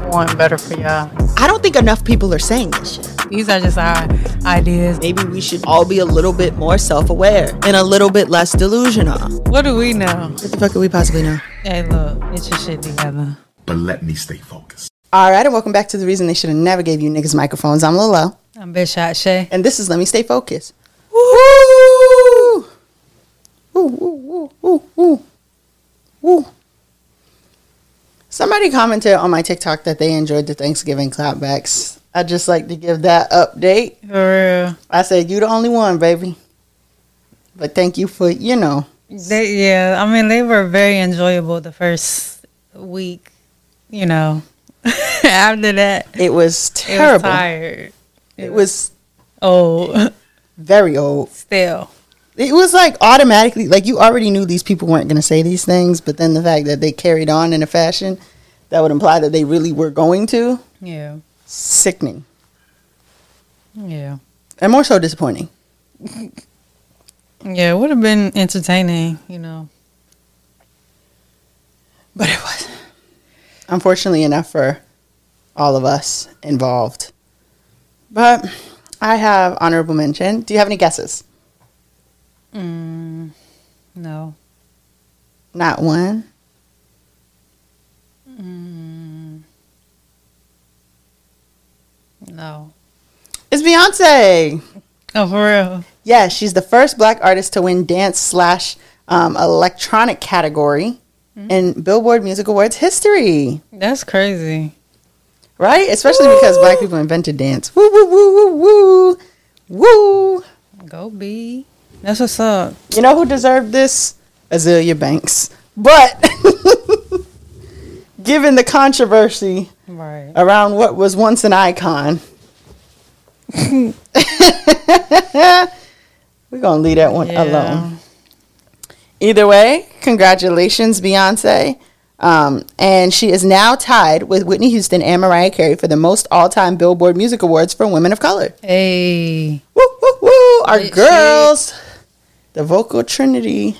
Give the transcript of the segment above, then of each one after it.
just want better for y'all. I don't think enough people are saying this shit. These are just our ideas. Maybe we should all be a little bit more self aware and a little bit less delusional. What do we know? What the fuck could we possibly know? Hey, look, get your shit together. But let me stay focused. All right, and welcome back to the reason they should have never gave you niggas microphones. I'm Lil' Lo, I'm Big Shot Shae. and this is Let Me Stay Focused. Woo! Woo, woo, woo, woo, woo, woo. Somebody commented on my TikTok that they enjoyed the Thanksgiving clapbacks. I'd just like to give that update. For real. I said, You the only one, baby. But thank you for, you know, They, yeah, I mean, they were very enjoyable the first week, you know. After that, it was it terrible. was tired. It was Oh, very old. still. It was like automatically, like you already knew these people weren't going to say these things, but then the fact that they carried on in a fashion that would imply that they really were going to, Yeah. sickening. Yeah. And more so disappointing. Yeah, it would have been entertaining, you know. But it was unfortunately enough for all of us involved. But I have honorable mention. Do you have any guesses? Mm, no. Not one. Mm, no. It's Beyonce. Oh, for real? Yeah, she's the first black artist to win dance slash um, electronic category in Billboard Music Awards history. That's crazy. Right? Especially because black people invented dance. Woo, woo, woo, woo, woo. Woo. Go B. That's what's up. You know who deserved this? Azealia Banks. But given the controversy Right. around what was once an icon, we're going to leave that one Yeah. alone. Either way, congratulations, Beyonce. Um, and she is now tied with Whitney Houston and Mariah Carey for the most all time Billboard Music Awards for women of color. Hey. Woo, woo, woo. Our girls, the vocal trinity.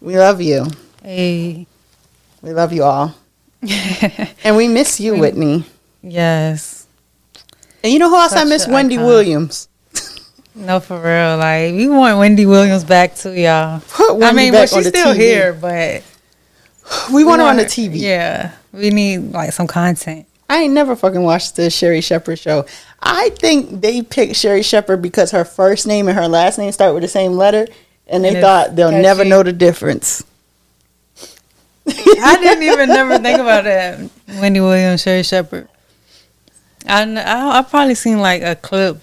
We love you. Hey. We love you all. and we miss you, Whitney. yes. And you know who else I miss? Wendy icon. Williams. No, for real. Like we want Wendy Williams back too, y'all. I mean, but she's still TV. here, but We want her on the TV. Yeah, we need like some content. I ain't never fucking watched the Sherri Shepherd show. I think they picked Sherri Shepherd because her first name and her last name start with the same letter, and they And thought they'll never know the difference. I didn't even never think about that. Wendy Williams, Sherri Shepherd. I, I I probably seen like a clip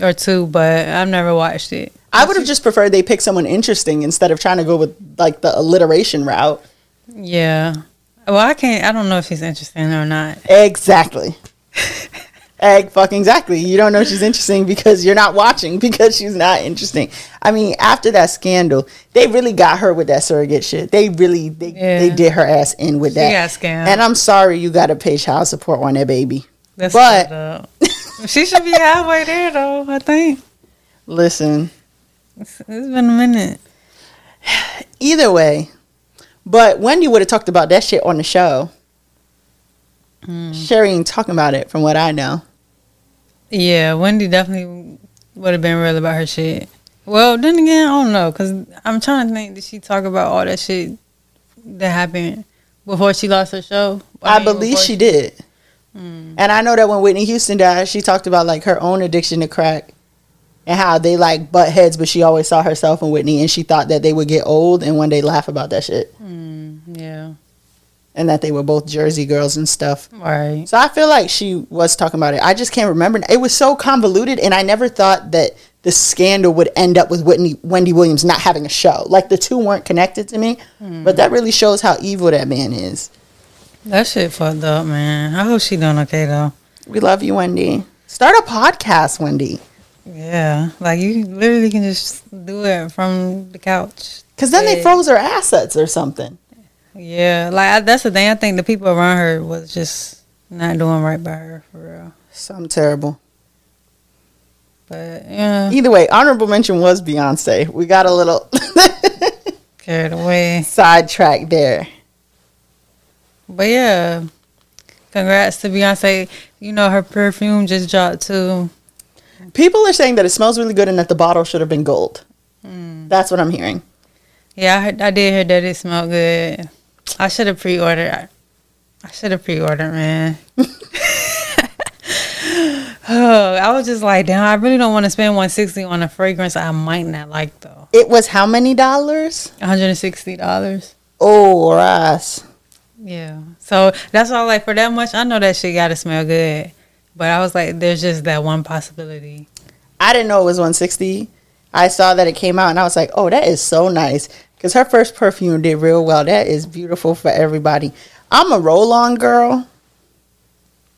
or two, but I've never watched it. I would have just preferred they pick someone interesting instead of trying to go with like the alliteration route. Yeah. Well, I can't. I don't know if she's interesting or not. Exactly. Egg fucking exactly. You don't know she's interesting because you're not watching because she's not interesting. I mean, after that scandal, they really got her with that surrogate shit. They really they, Yeah. they did her ass in with She that. And I'm sorry you got to pay child support on that baby. That's but- she should be halfway there though. I think Listen, it's, it's been a minute. either way, but Wendy would have talked about that shit on the show. Hmm. Sherri ain't talking about it from what I know. Yeah, Wendy definitely would have been real about her shit. Well, then again, I don't know because I'm trying to think. Did she talk about all that shit that happened before she lost her show? I, mean, believe before she did. And I know that when Whitney Houston died, she talked about like her own addiction to crack and how they like butt heads, but she always saw herself and Whitney and she thought that they would get old and one day laugh about that shit Mm, yeah, and that they were both Jersey girls and stuff. right. So I feel like she was talking about it. I just can't remember. It was so convoluted and I never thought that the scandal would end up with Whitney Wendy Williams not having a show. Like the two weren't connected to me, hmm. but that really shows how evil that man is. That shit fucked up, man. I hope she doing okay though. We love you, Wendy. Start a podcast, Wendy. Yeah, like you literally can just do it from the couch. Because then they froze her assets or something. Yeah, like I, that's the thing. I think the people around her was just not doing right by her for real. Something terrible. But yeah, Either way, honorable mention was Beyonce. We got a little carried away. sidetracked there. But yeah, congrats to Beyonce. You know her perfume just dropped too. People are saying that it smells really good and that the bottle should have been gold. Hmm. That's what I'm hearing. Yeah, I, heard, I did hear that it smelled good. I should have pre-ordered. I, I should have pre-ordered, man. oh, I was just like, damn, I really don't want to spend 160 on a fragrance I might not like though. It was how many dollars? 160 dollars. Oh, Ross. Yeah. So that's all like for that much, I know that shit gotta smell good. But I was like, there's just that one possibility. I didn't know it was 160. I saw that it came out and I was like, oh, that is so nice. Because her first perfume did real well. That is beautiful for everybody. I'm a roll on girl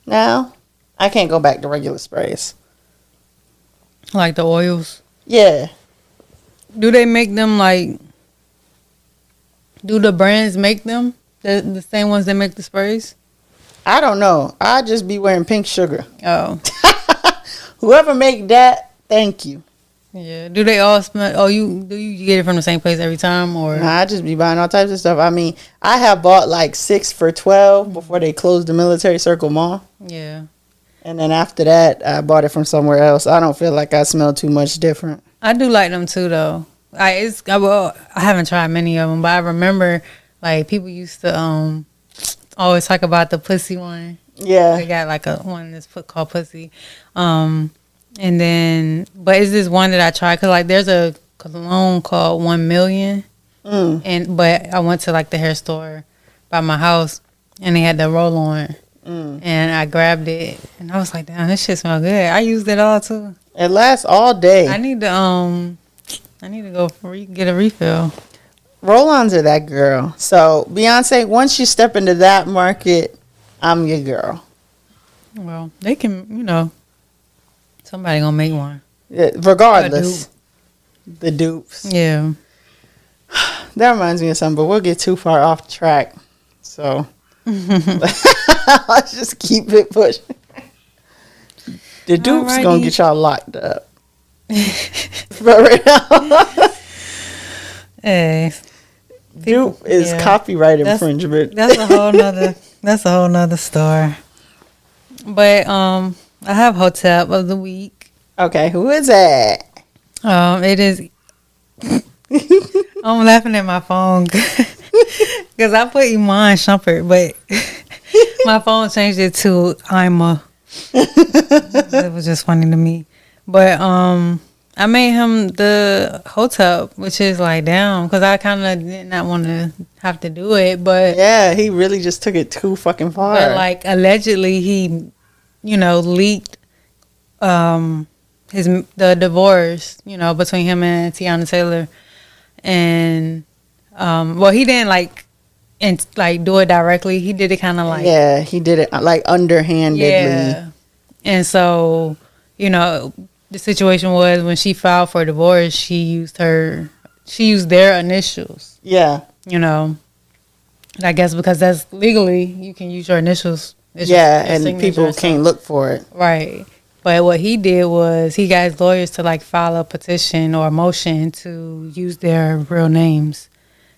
now. I can't go back to regular sprays. Like the oils. Yeah. Do they make them like do the brands make them? The the same ones that make the sprays? I don't know. I just be wearing pink sugar. Oh. Whoever make that, thank you. Yeah. Do they all smell oh you do you get it from the same place every time or Nah, I just be buying all types of stuff. I mean, I have bought like six for 12 before they closed the military circle mall. Yeah. And then after that, I bought it from somewhere else. I don't feel like I smell too much different. I do like them too, though. I it's I, well, I haven't tried many of them, but I remember like people used to um always talk about the pussy one. Yeah, they got like a one that's put called pussy, um, and then but it's this one that I tried because like there's a cologne called One Million, Mm. and but I went to like the hair store by my house and they had the roll on. Mm. And I grabbed it, and I was like, "Damn, this shit smell good." I used it all too. It lasts all day. I need to um, I need to go re- get a refill. Roll ons are that girl. So, Beyonce, once you step into that market, I'm your girl. Well, they can, you know, somebody gonna make one. Yeah, Regardless. The dupes. Yeah. That reminds me of something, but we'll get too far off track. So, let's just keep it pushing. The dupes gonna get y'all locked up. For real. Hey, Dupe is yeah. copyright That's- infringement. that's a whole nother. that's a whole nother story. But um, I have hotep of the week. okay, who is that? Um, it is. I'm laughing at my phone because I put Iman Shumpert, but my phone changed it to Ima. it was just funny to me. But um, I made him the hotep, which is like down because I kind of did not want to have to do it, but Yeah, he really just took it too fucking far. but like allegedly he, you know, leaked um his the divorce, you know, between him and Teyana Taylor, and um, well, he didn't like and like do it directly. He did it kind of like yeah, he did it uh, like underhandedly. yeah, and so you know the situation was when she filed for divorce, she used her she used their initials Yeah, you know. And I guess because that's legally, you can use your initials. It's yeah, and people can't look for it. Right. But what he did was he got his lawyers to like file a petition or a motion to use their real names.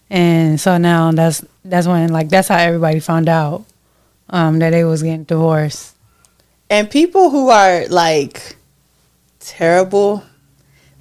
And so now that's that's when like that's how everybody found out um, that they was getting divorced. And people who are like terrible,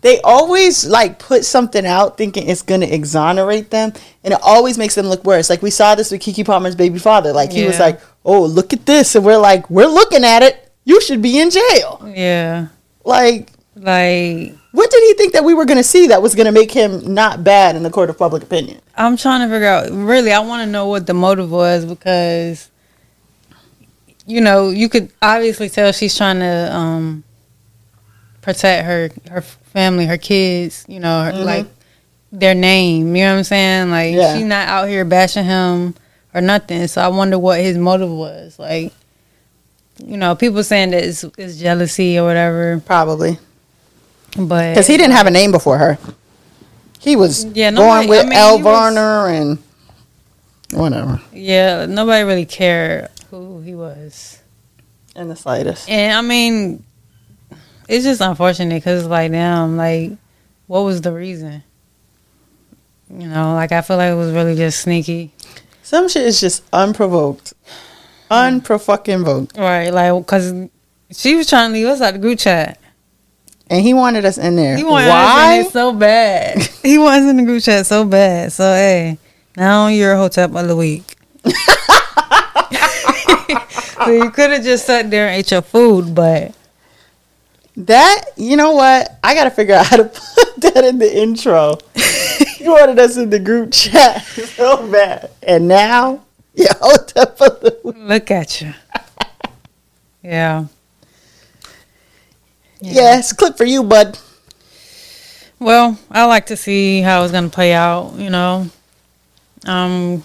they always like put something out thinking it's gonna exonerate them, and it always makes them look worse. Like we saw this with Keke Palmer's baby father. Like he was like, "Oh, look at this," and we're like, "We're looking at it. You should be in jail." Yeah. Like, Like what did he think that we were gonna see that was gonna make him not bad in the court of public opinion? I'm trying to figure out. Really, I want to know what the motive was because, you know, you could obviously tell she's trying to um, protect her her family, her kids. You know, her, Mhm. like their name. You know what I'm saying? Like Yeah. she's not out here bashing him or nothing. So I wonder what his motive was. Like, you know, people saying that it's, it's jealousy or whatever, Probably but because he didn't have a name before her. He was Yeah, going nobody- with I mean, El he was- Varner and whatever Yeah, nobody really cared who he was. in the slightest. And I mean, it's just unfortunate because, like, damn, like, what was the reason? You know, like, I feel like it was really just sneaky. Some shit is just unprovoked. Unprofucking voked. Right, like because she was trying to leave us out the group chat. And he wanted us in there. He wanted Why? us in it so bad. he was in the group chat so bad. So hey, now you're a hotep of the week. so you could have just sat there and ate your food, but That you know what? I gotta figure out how to put that in the intro. He wanted us in the group chat so bad, and now yeah, hold up for the look at you. Yeah. yeah. yes, clip for you, bud. Well, I like to see how it's gonna play out. You know, I'm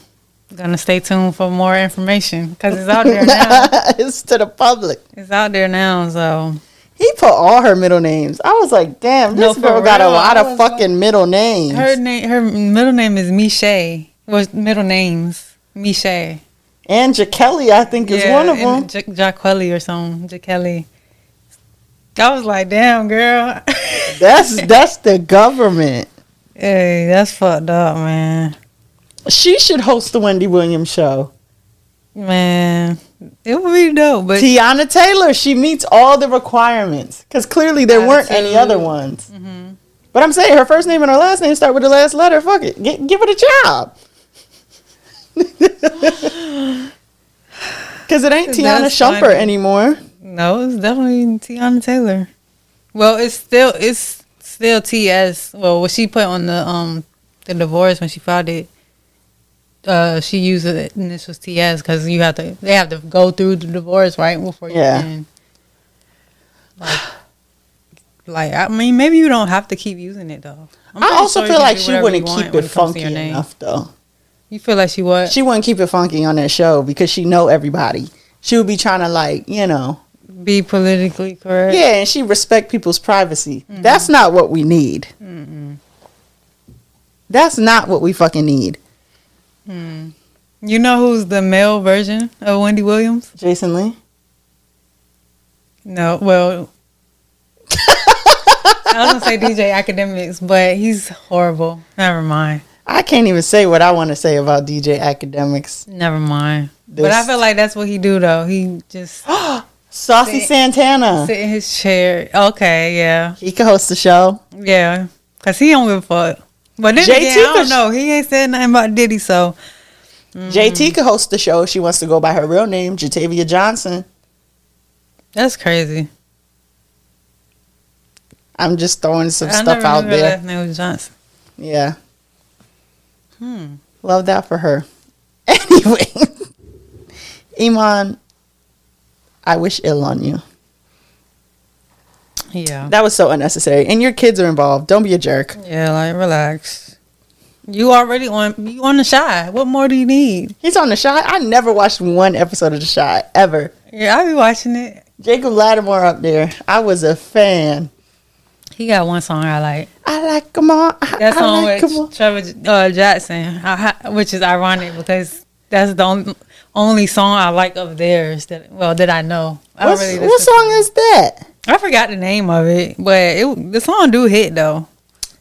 gonna stay tuned for more information because it's out there now. it's to the public. It's out there now, so He put all her middle names. I was like, damn, this for girl got a lot of fucking middle names. her name, her middle name is Miche. Was middle names Miche. and Jakelly, I think, is one of them. J- Jaquelli or something. Jaquelli. I was like, damn, girl. That's that's the government. hey, that's fucked up, man. She should host the Wendy Williams show. Man, it would be dope, but Teyana Taylor, she meets all the requirements because clearly there weren't any other ones. Mm-hmm. But I'm saying her first name and her last name start with the last letter. Fuck it, Gi- give it a job. Because it ain't Teyana Shumpert anymore. no, it's definitely Teyana Taylor. Well, it's still it's still TS. Well, what she put on the um the divorce when she filed it, uh, she used the initials TS because you have to they have to go through the divorce right before you Yeah. can. Like, like I mean, maybe you don't have to keep using it though. I also sure feel like she wouldn't keep it funky enough though. You feel like she what? She wouldn't keep it funky on that show because she know everybody. She would be trying to like, you know, be politically correct. yeah, and she respect people's privacy. Mm-hmm. That's not what we need. That's not what we fucking need. Hmm. You know who's the male version of Wendy Williams? Jason Lee. No, well, I was gonna say DJ Akademiks, but he's horrible. Never mind. I can't even say what I want to say about DJ Akademiks. Never mind. but I feel like that's what he do though. He just Saucy Sit- Santana. sit in his chair. Okay, yeah, He could host the show. yeah, cause he don't give a fuck. But then JT again, I don't know. He ain't said nothing about Diddy, so Mm-hmm. JT could host the show if she wants to go by her real name, Jatavia Johnson. that's crazy. I'm just throwing some I stuff out there. last name was Johnson. Yeah. Hmm. Love that for her. Anyway, Iman, I wish ill on you. Yeah. That was so unnecessary. And your kids are involved. Don't be a jerk. Yeah, like relax. You already on you on the Chi. What more do you need? He's on the shot. I never watched one episode of the shot ever. Yeah, I be watching it. Jacob Latimore up there. I was a fan. He got one song I like. I like all. I, That I song like with. Trevor uh, Jackson, I, which is ironic because that's the only, only song I like of theirs that well that I know. I don't really what song is that? I forgot the name of it, but it the song do hit though.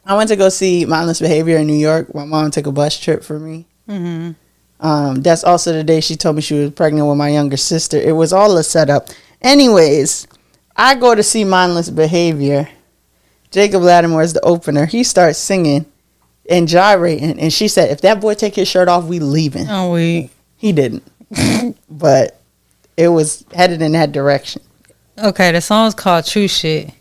I went to go see Mindless Behavior in New York. My mom took a bus trip for me. hmm Um, that's also the day she told me she was pregnant with my younger sister. It was all a setup. Anyways, I go to see Mindless Behavior. Jacob Latimore is the opener. He starts singing and gyrating, and she said, "If that boy take his shirt off, we leaving." Oh we He didn't, but it was headed in that direction. Okay. The song's called True Shit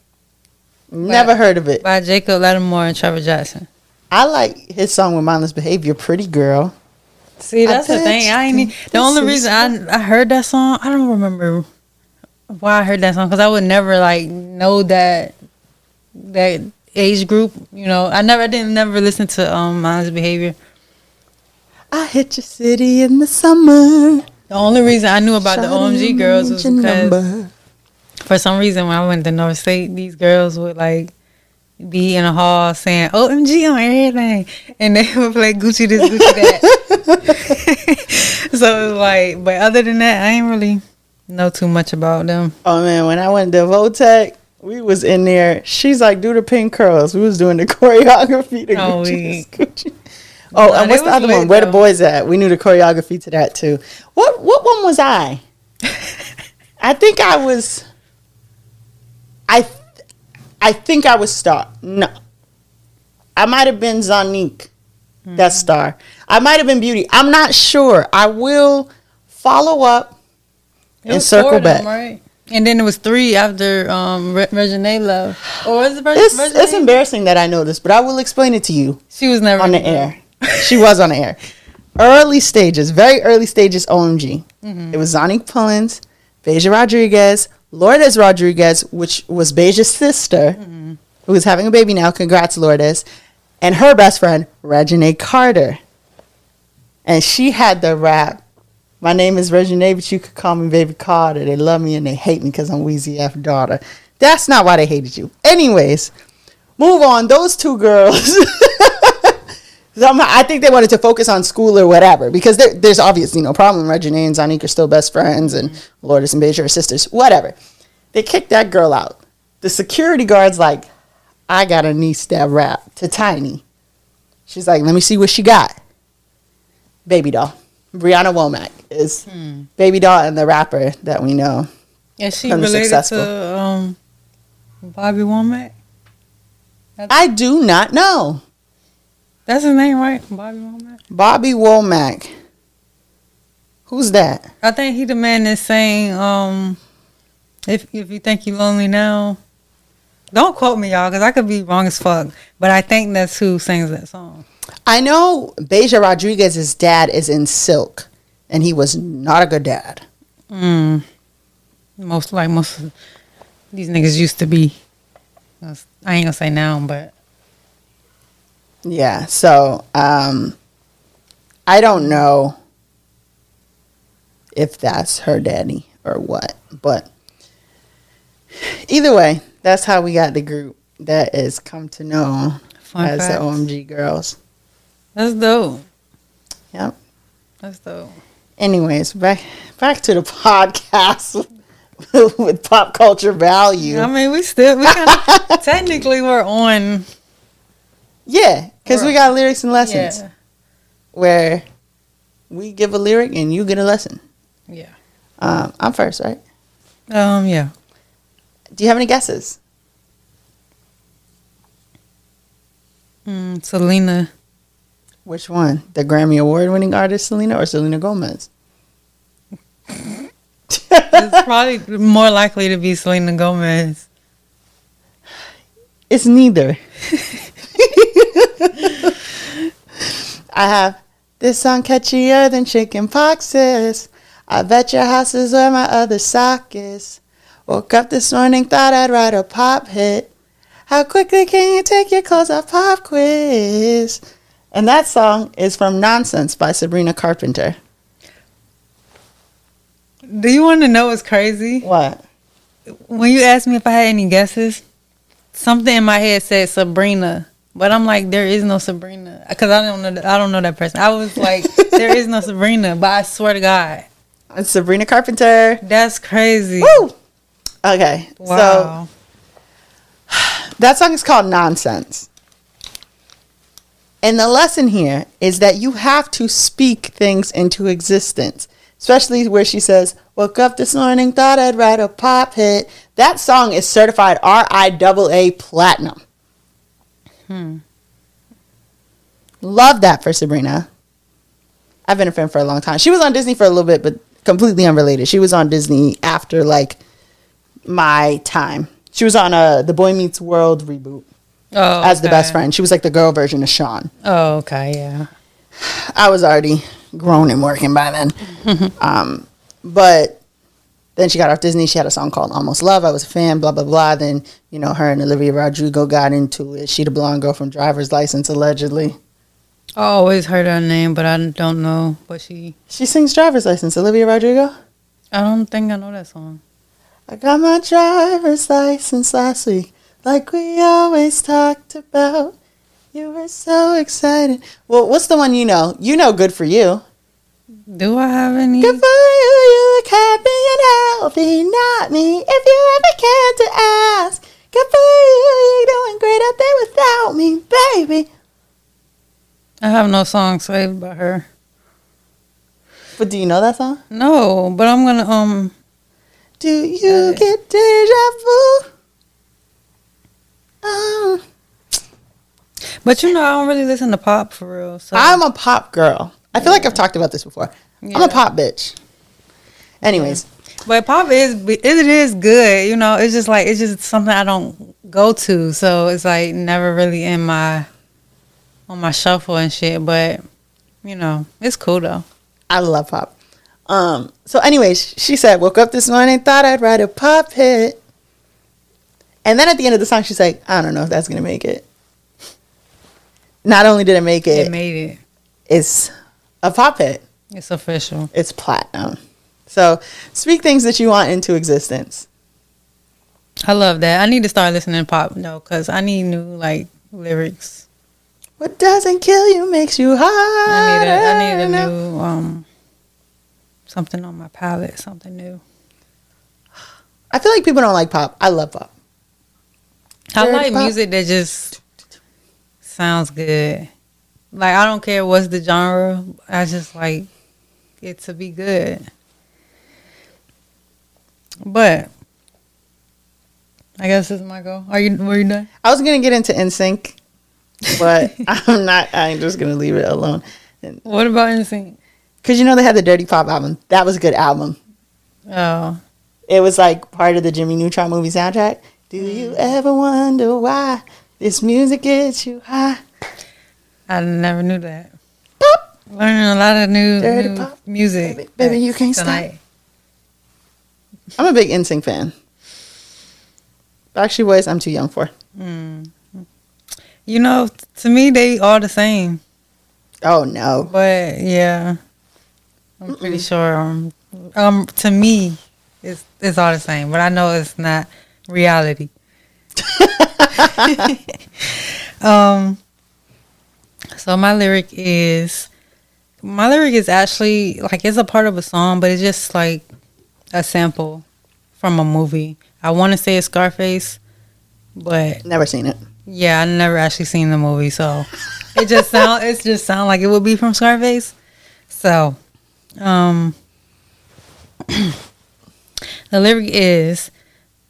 Never heard of it. by Jacob Latimore and Trevor Jackson. I like his song with Mindless Behavior, "Pretty Girl." See, that's the thing. I ain't. The only reason I I heard that song, I don't remember why I heard that song because I would never like know that that age group. You know, I never I didn't never listen to um Mindless Behavior. I hit your city in the summer. The only reason I knew about the OMG Girlz was because number. For some reason when I went to North State, these girls would like be in a hall saying OMG on everything, and they would play Gucci this, Gucci that. so it was like, but other than that, I ain't really know too much about them. Oh man, when I went to Votech, we was in there. She's like, do the pink curls. We was doing the choreography. To Oh, Gucci, Gucci. Oh, and what's the other one? Where the boys at? We knew the choreography to that too. What what one was I? I think I was. I th- I think I was Star. No, I might have been Zonique. That star. I might have been Beauty. I'm not sure. I will follow up It and circle of them, back. right? And then it was three after um, Re- Regine left. Or was it It's, Regine? it's embarrassing that I know this, but I will explain it to you She was never on the air. she was on the air. Early stages, very early stages. OMG. It was Zonique Pullins, Bahja Rodriguez, Lourdes Rodriguez, which was Bahja's sister, who is having a baby now. Congrats, Lourdes, and her best friend Reginae Carter. And she had the rap. My name is Regine, but you could call me Baby Carter. They love me and they hate me because I'm Weezy F daughter. That's not why they hated you. Anyways, move on. Those two girls. Somehow, I think they wanted to focus on school or whatever because there, there's obviously no problem. Regine and Zonique are still best friends, and Lourdes and Bahja are sisters. Whatever. They kicked that girl out. The security guard's like, I got a knee stab rap to Tiny. She's like, let me see what she got. Baby doll. Breaunna Womack is Baby doll and the rapper that we know. Is she related successful. to um, Bobby Womack? I do not know. That's his name, right? Bobby Womack. Bobby Womack. Who's that? I think he the man that's saying, um, if if you think you're lonely now, don't quote me, y'all, because I could be wrong as fuck. But I think that's who sings that song. I know Bahja Rodriguez's dad is in Silk, and he was not a good dad. Mm. Most like most of these niggas used to be. I ain't gonna say now, but Yeah, so um, I don't know if that's her daddy or what, but either way, that's how we got the group that is come to know fun as facts. the OMG Girlz. That's dope. Yep. That's dope. Anyways, back back to the podcast with pop culture value. I mean, we still we kind of technically we're on. Yeah, because we got lyrics and lessons Yeah, where we give a lyric and you get a lesson. yeah. Um, I'm first, right? Um, yeah. Do you have any guesses? Mm, Selena. Which one? The Grammy Award winning artist Selena or Selena Gomez? It's probably more likely to be Selena Gomez. It's neither. I have this song catchier than chicken poxes. I bet your house is where my other sock is. Woke up this morning, thought I'd write a pop hit. How quickly can you take your clothes off pop quiz? And that song is from Nonsense by Sabrina Carpenter. Do you want to know what's crazy? What? When you asked me if I had any guesses, something in my head said Sabrina, but I'm like, there is no Sabrina because I don't know. That, I don't know that person. I was like, there is no Sabrina, but I swear to God, It's Sabrina Carpenter. that's crazy. Woo! Okay. So That song is called Nonsense. And the lesson here is that you have to speak things into existence, especially where she says, Woke up this morning, thought I'd write a pop hit. That song is certified RIAA platinum. Hmm. Love that for Sabrina. I've been a fan for a long time. She was on Disney for a little bit, but completely unrelated. She was on Disney after like my time. She was on uh, the Boy Meets World reboot oh, as the best friend. She was like the girl version of Sean. Oh, okay, yeah. I was already grown and working by then. um, but then she got off Disney. She had a song called Almost Love. I was a fan, blah, blah, blah. Then, you know, her and Olivia Rodrigo got into it. She the blonde girl from Driver's License, allegedly. I always heard her name, but I don't know. But she, She sings Driver's License, Olivia Rodrigo. I don't think I know that song. I got my driver's license last week, like we always talked about. You were so excited. Well, what's the one you know? You know, good for you. Do I have any? Good for you, you look not me. If you ever cared to ask, good for you, you're doing great out there without me, baby. I have no song saved by her. But do you know that song? No, but I'm gonna um. Do you Uh, get deja vu? Oh. But you know, I don't really listen to pop for real. So I'm a pop girl. I feel like I've talked about this before. I'm a pop bitch. Anyways, But pop is it is good, you know. It's just like it's just something I don't go to, so it's like never really in my on my shuffle and shit. But you know, it's cool though. I love pop. Um, so anyways, she said, woke up this morning, thought I'd write a pop hit. And then at the end of the song, she's like, I don't know if that's gonna make it. Not only did it make It it, made it. it's a pop hit. It's official. It's platinum. So speak things that you want into existence. I love that. I need to start listening to pop though, cause I need new like lyrics. What doesn't kill you makes you hot. I need a I need a new um something on my palette, something new. I feel like people don't like pop. I love pop. I like pop. music that just sounds good. Like I don't care what's the genre. I just like it to be good. But I guess this is my goal. Are you were you done? I was gonna get into NSYNC, but I'm not. I'm just gonna leave it alone. What about anything? Cause you know they had the Dirty Pop album. That was a good album. Oh, It was like part of the Jimmy Neutron movie soundtrack. Do you mm. ever wonder why this music gets you high? I never knew that. Pop. Learning a lot of new, Dirty new pop. music. Baby, baby, you can't stop. I'm a big NSYNC fan. Backstreet Boys, I'm too young for. Mm. You know, to me they all the same. Oh no. But yeah, I'm pretty sure. Um, um, to me, it's it's all the same. But I know it's not reality. um. So my lyric is, my lyric is actually like it's a part of a song, but it's just like a sample from a movie. I want to say it's Scarface, but Never seen it. yeah, I never actually seen the movie, so it just sound it just sound like it would be from Scarface. So, um, the lyric is,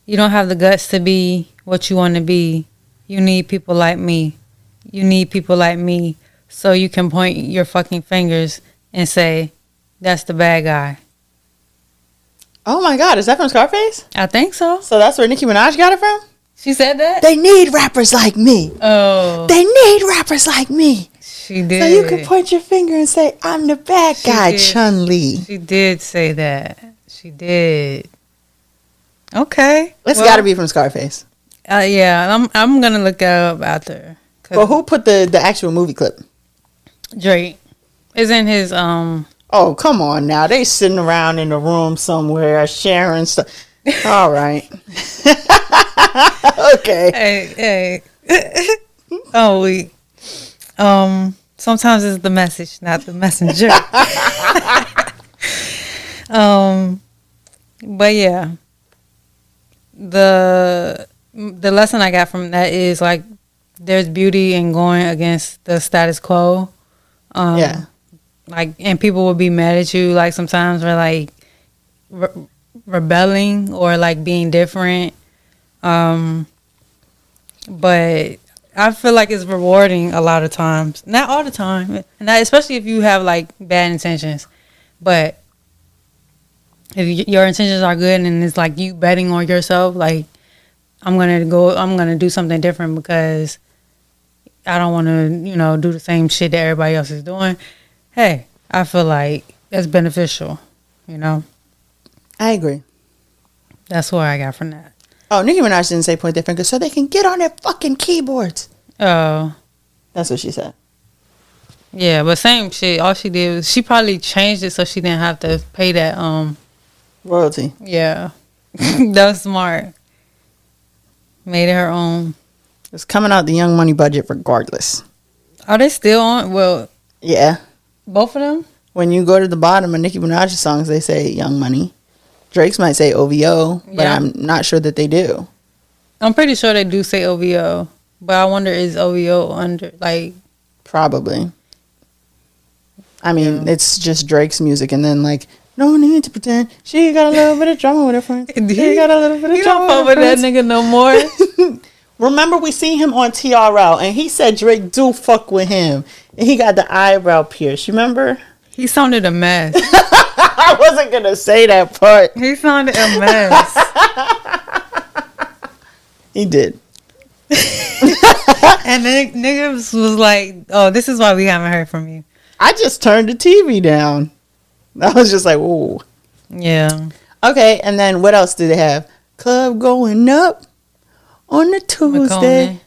"You don't have the guts to be what you want to be. You need people like me. You need people like me, so you can point your fucking fingers and say, that's the bad guy.'" Oh my god, is that from Scarface? I think so. So that's where Nicki Minaj got it from? She said that. They need rappers like me. Oh, They need rappers like me. she did. So you can point your finger and say, I'm the bad She guy. Chun Li. She did say that. She did. Okay. It's Well, got to be from Scarface. Uh, yeah, I'm. I'm gonna look up after. But who put the, the actual movie clip? Drake is in his um. Oh, come on now. They sitting around in a room somewhere sharing stuff. All right. okay. Hey, hey. oh, we. Um. Sometimes it's the message, not the messenger. um. But yeah. The the lesson I got from that is like there's beauty in going against the status quo. Um, Yeah. Like, and people will be mad at you. Like sometimes for like re- rebelling or like being different. Um, but I feel like it's rewarding a lot of times. Not all the time, and especially if you have like bad intentions. But if your intentions are good and it's like you betting on yourself, like I'm gonna go, I'm gonna do something different because I don't want to, you know, do the same shit that everybody else is doing. Hey, I feel like that's beneficial. You know, I agree. that's what I got from that. Oh, Nicki Minaj didn't say point their finger so they can get on their fucking keyboards. Oh, That's what she said. yeah, but same shit. All she did was she probably changed it so she didn't have to pay that. Um, Royalty. yeah, that was smart. Made it her own. It's coming out the Young Money budget regardless. Are they still on? Well, Yeah. Both of them. When you go to the bottom of Nicki Minaj's songs, they say Young Money. Drake's might say OVO, but Yeah. I'm not sure that they do. I'm pretty sure they do say OVO, but I wonder is OVO under like Probably. I mean, it's just Drake's music, and then like, no need to pretend she got a little bit of drama with her friends. She got a little bit of You drama don't fuck with with that nigga no more. Remember, we seen him on TRL, and he said Drake do fuck with him, and he got the eyebrow pierced. You remember? he sounded a mess. I wasn't gonna say that part. He sounded a mess. He did. and then niggas was like, "Oh, this is why we haven't heard from you." I just turned the TV down. I was just like, ooh. Yeah. Okay, and then what else do they have? Club going up on the Tuesday. Makonnen.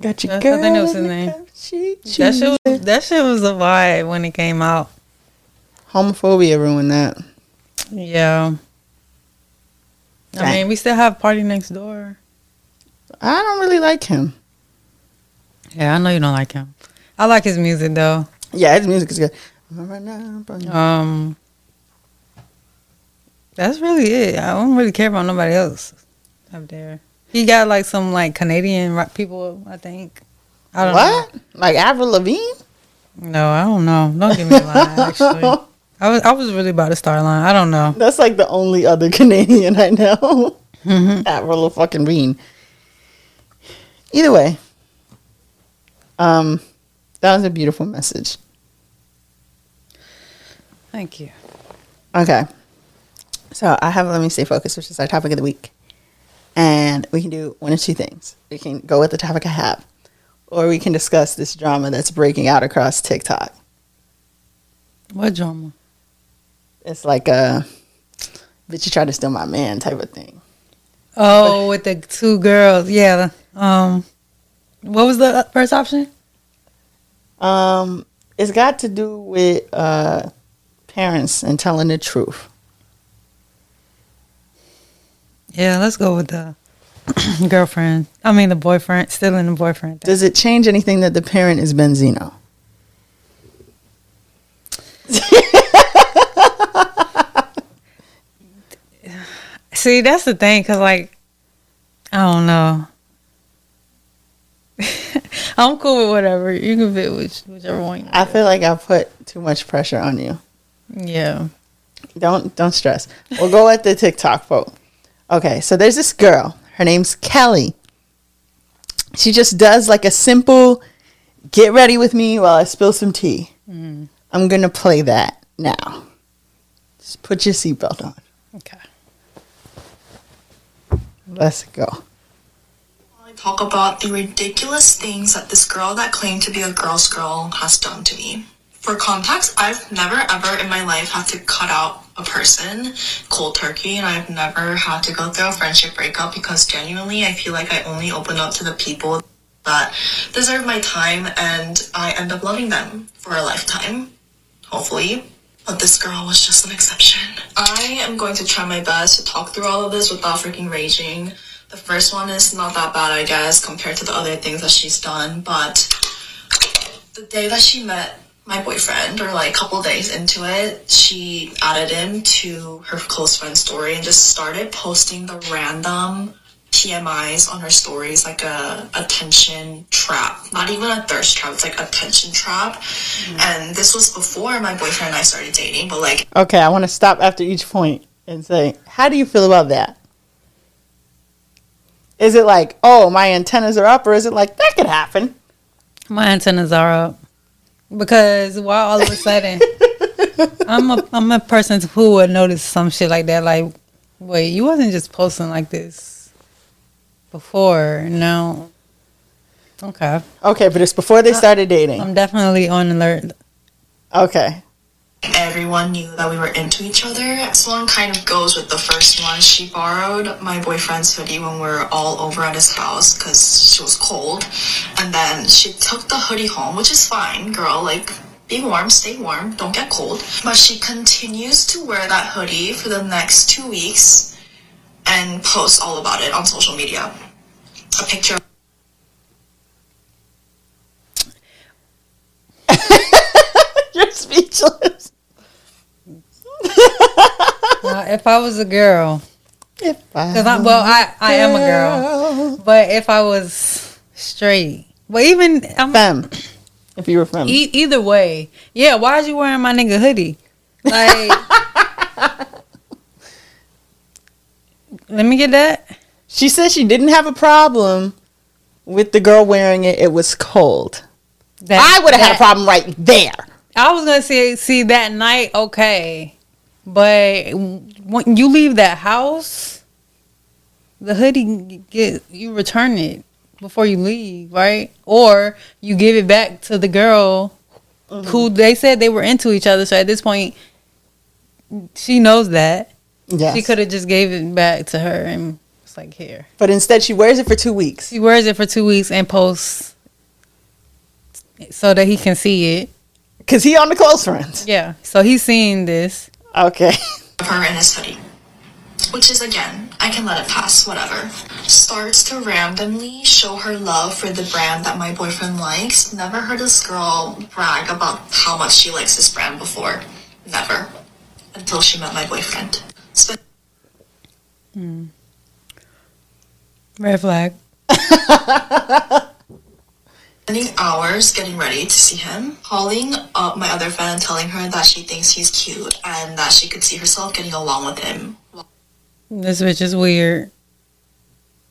Got your I- I girl. think that was his in the name. cup, She That shit, was, that shit was a vibe when it came out. Homophobia ruined that. Yeah. I mean, we still have PartyNextDoor. I don't really like him. Yeah, I know you don't like him. I like his music though. Yeah, his music is good. Right now, Um, that's really it. I don't really care about nobody else up there. He got like some like Canadian rock people, I think. I don't know. What? Like Avril Lavigne? No, I don't know. Don't give me a line. Actually, I was I was really about to start line. I don't know. That's like the only other Canadian I know. Mhm. Avril fucking Lavigne. Either way, um, that was a beautiful message. Thank you. Okay. So I have Let Me Stay Focused, which is our topic of the week. And we can do one of two things. We can go with the topic I have, or we can discuss this drama that's breaking out across TikTok. What drama? It's like a bitch, you try to steal my man type of thing. Oh, with the two girls. Yeah. Um, what was the first option? Um, it's got to do with uh, parents and telling the truth. Yeah, let's go with the girlfriend. I mean, the boyfriend. still in the boyfriend. thing. Does it change anything that the parent is Benzino? See, that's the thing, cause like, I don't know. I'm cool with whatever. You can fit which, whichever one. you I feel like I put too much pressure on you. Yeah. Don't don't stress. We'll go at the TikTok vote. Okay, so there's this girl. Her name's Kelly. She just does like a simple get ready with me while I spill some tea. Mm. I'm gonna play that now. Just put your seatbelt on. Okay. Let's go. I talk about the ridiculous things that this girl that claimed to be a girl's girl has done to me. For context, I've never ever in my life had to cut out a person cold turkey, and I've never had to go through a friendship breakup because genuinely I feel like I only open up to the people that deserve my time and I end up loving them for a lifetime, hopefully. But this girl was just an exception. I am going to try my best to talk through all of this without freaking raging. The first one is not that bad, I guess, compared to the other things that she's done. But the day that she met my boyfriend, or like a couple days into it, she added him to her close friend story and just started posting the random TMIs on her stories, like a attention trap. Not even a thirst trap, it's like attention trap. Mm-hmm. And this was before my boyfriend and I started dating, but like Okay, I want to stop after each point and say, how do you feel about that? Is it like, oh, my antennas are up, or is it like that could happen? My antennas are up because why all of a sudden I'm a I'm a person who would notice some shit like that. Like, wait, you wasn't just posting like this before? No. Okay, Okay, but it's before they started dating. I'm definitely on alert. Okay. Everyone knew that we were into each other. This one kind of goes with the first one. She borrowed my boyfriend's hoodie when we were all over at his house because she was cold. And then she took the hoodie home, which is fine, girl. Like, be warm, stay warm, don't get cold. But she continues to wear that hoodie for the next two weeks and posts all about it on social media. A picture You're speechless. If I was a girl, If I because I well I I am a girl, but if I was straight, but even I'm Femme, If you were from E- either way, yeah. Why is you wearing my nigga hoodie? Like, let me get that. She said she didn't have a problem with the girl wearing it. It was cold. that I would have had a problem right there. I was gonna say, see that night, okay, but when you leave that house, the hoodie get you return it before you leave, right? Or you give it back to the girl mm-hmm. who they said they were into each other. So at this point, she knows that Yes. she could have just gave it back to her and it's like here. But instead, she wears it for two weeks. She wears it for two weeks and posts so that he can see it. Because he on the close friends. Yeah, so he's seeing this. Okay. her in his hoodie. Which is again, I can let it pass, whatever. Starts to randomly show her love for the brand that my boyfriend likes. Never heard this girl brag about how much she likes this brand before. Never. Until she met my boyfriend. Spent hmm. Red flag. spending hours getting ready to see him, calling up my other friend and telling her that she thinks he's cute and that she could see herself getting along with him. This bitch is weird.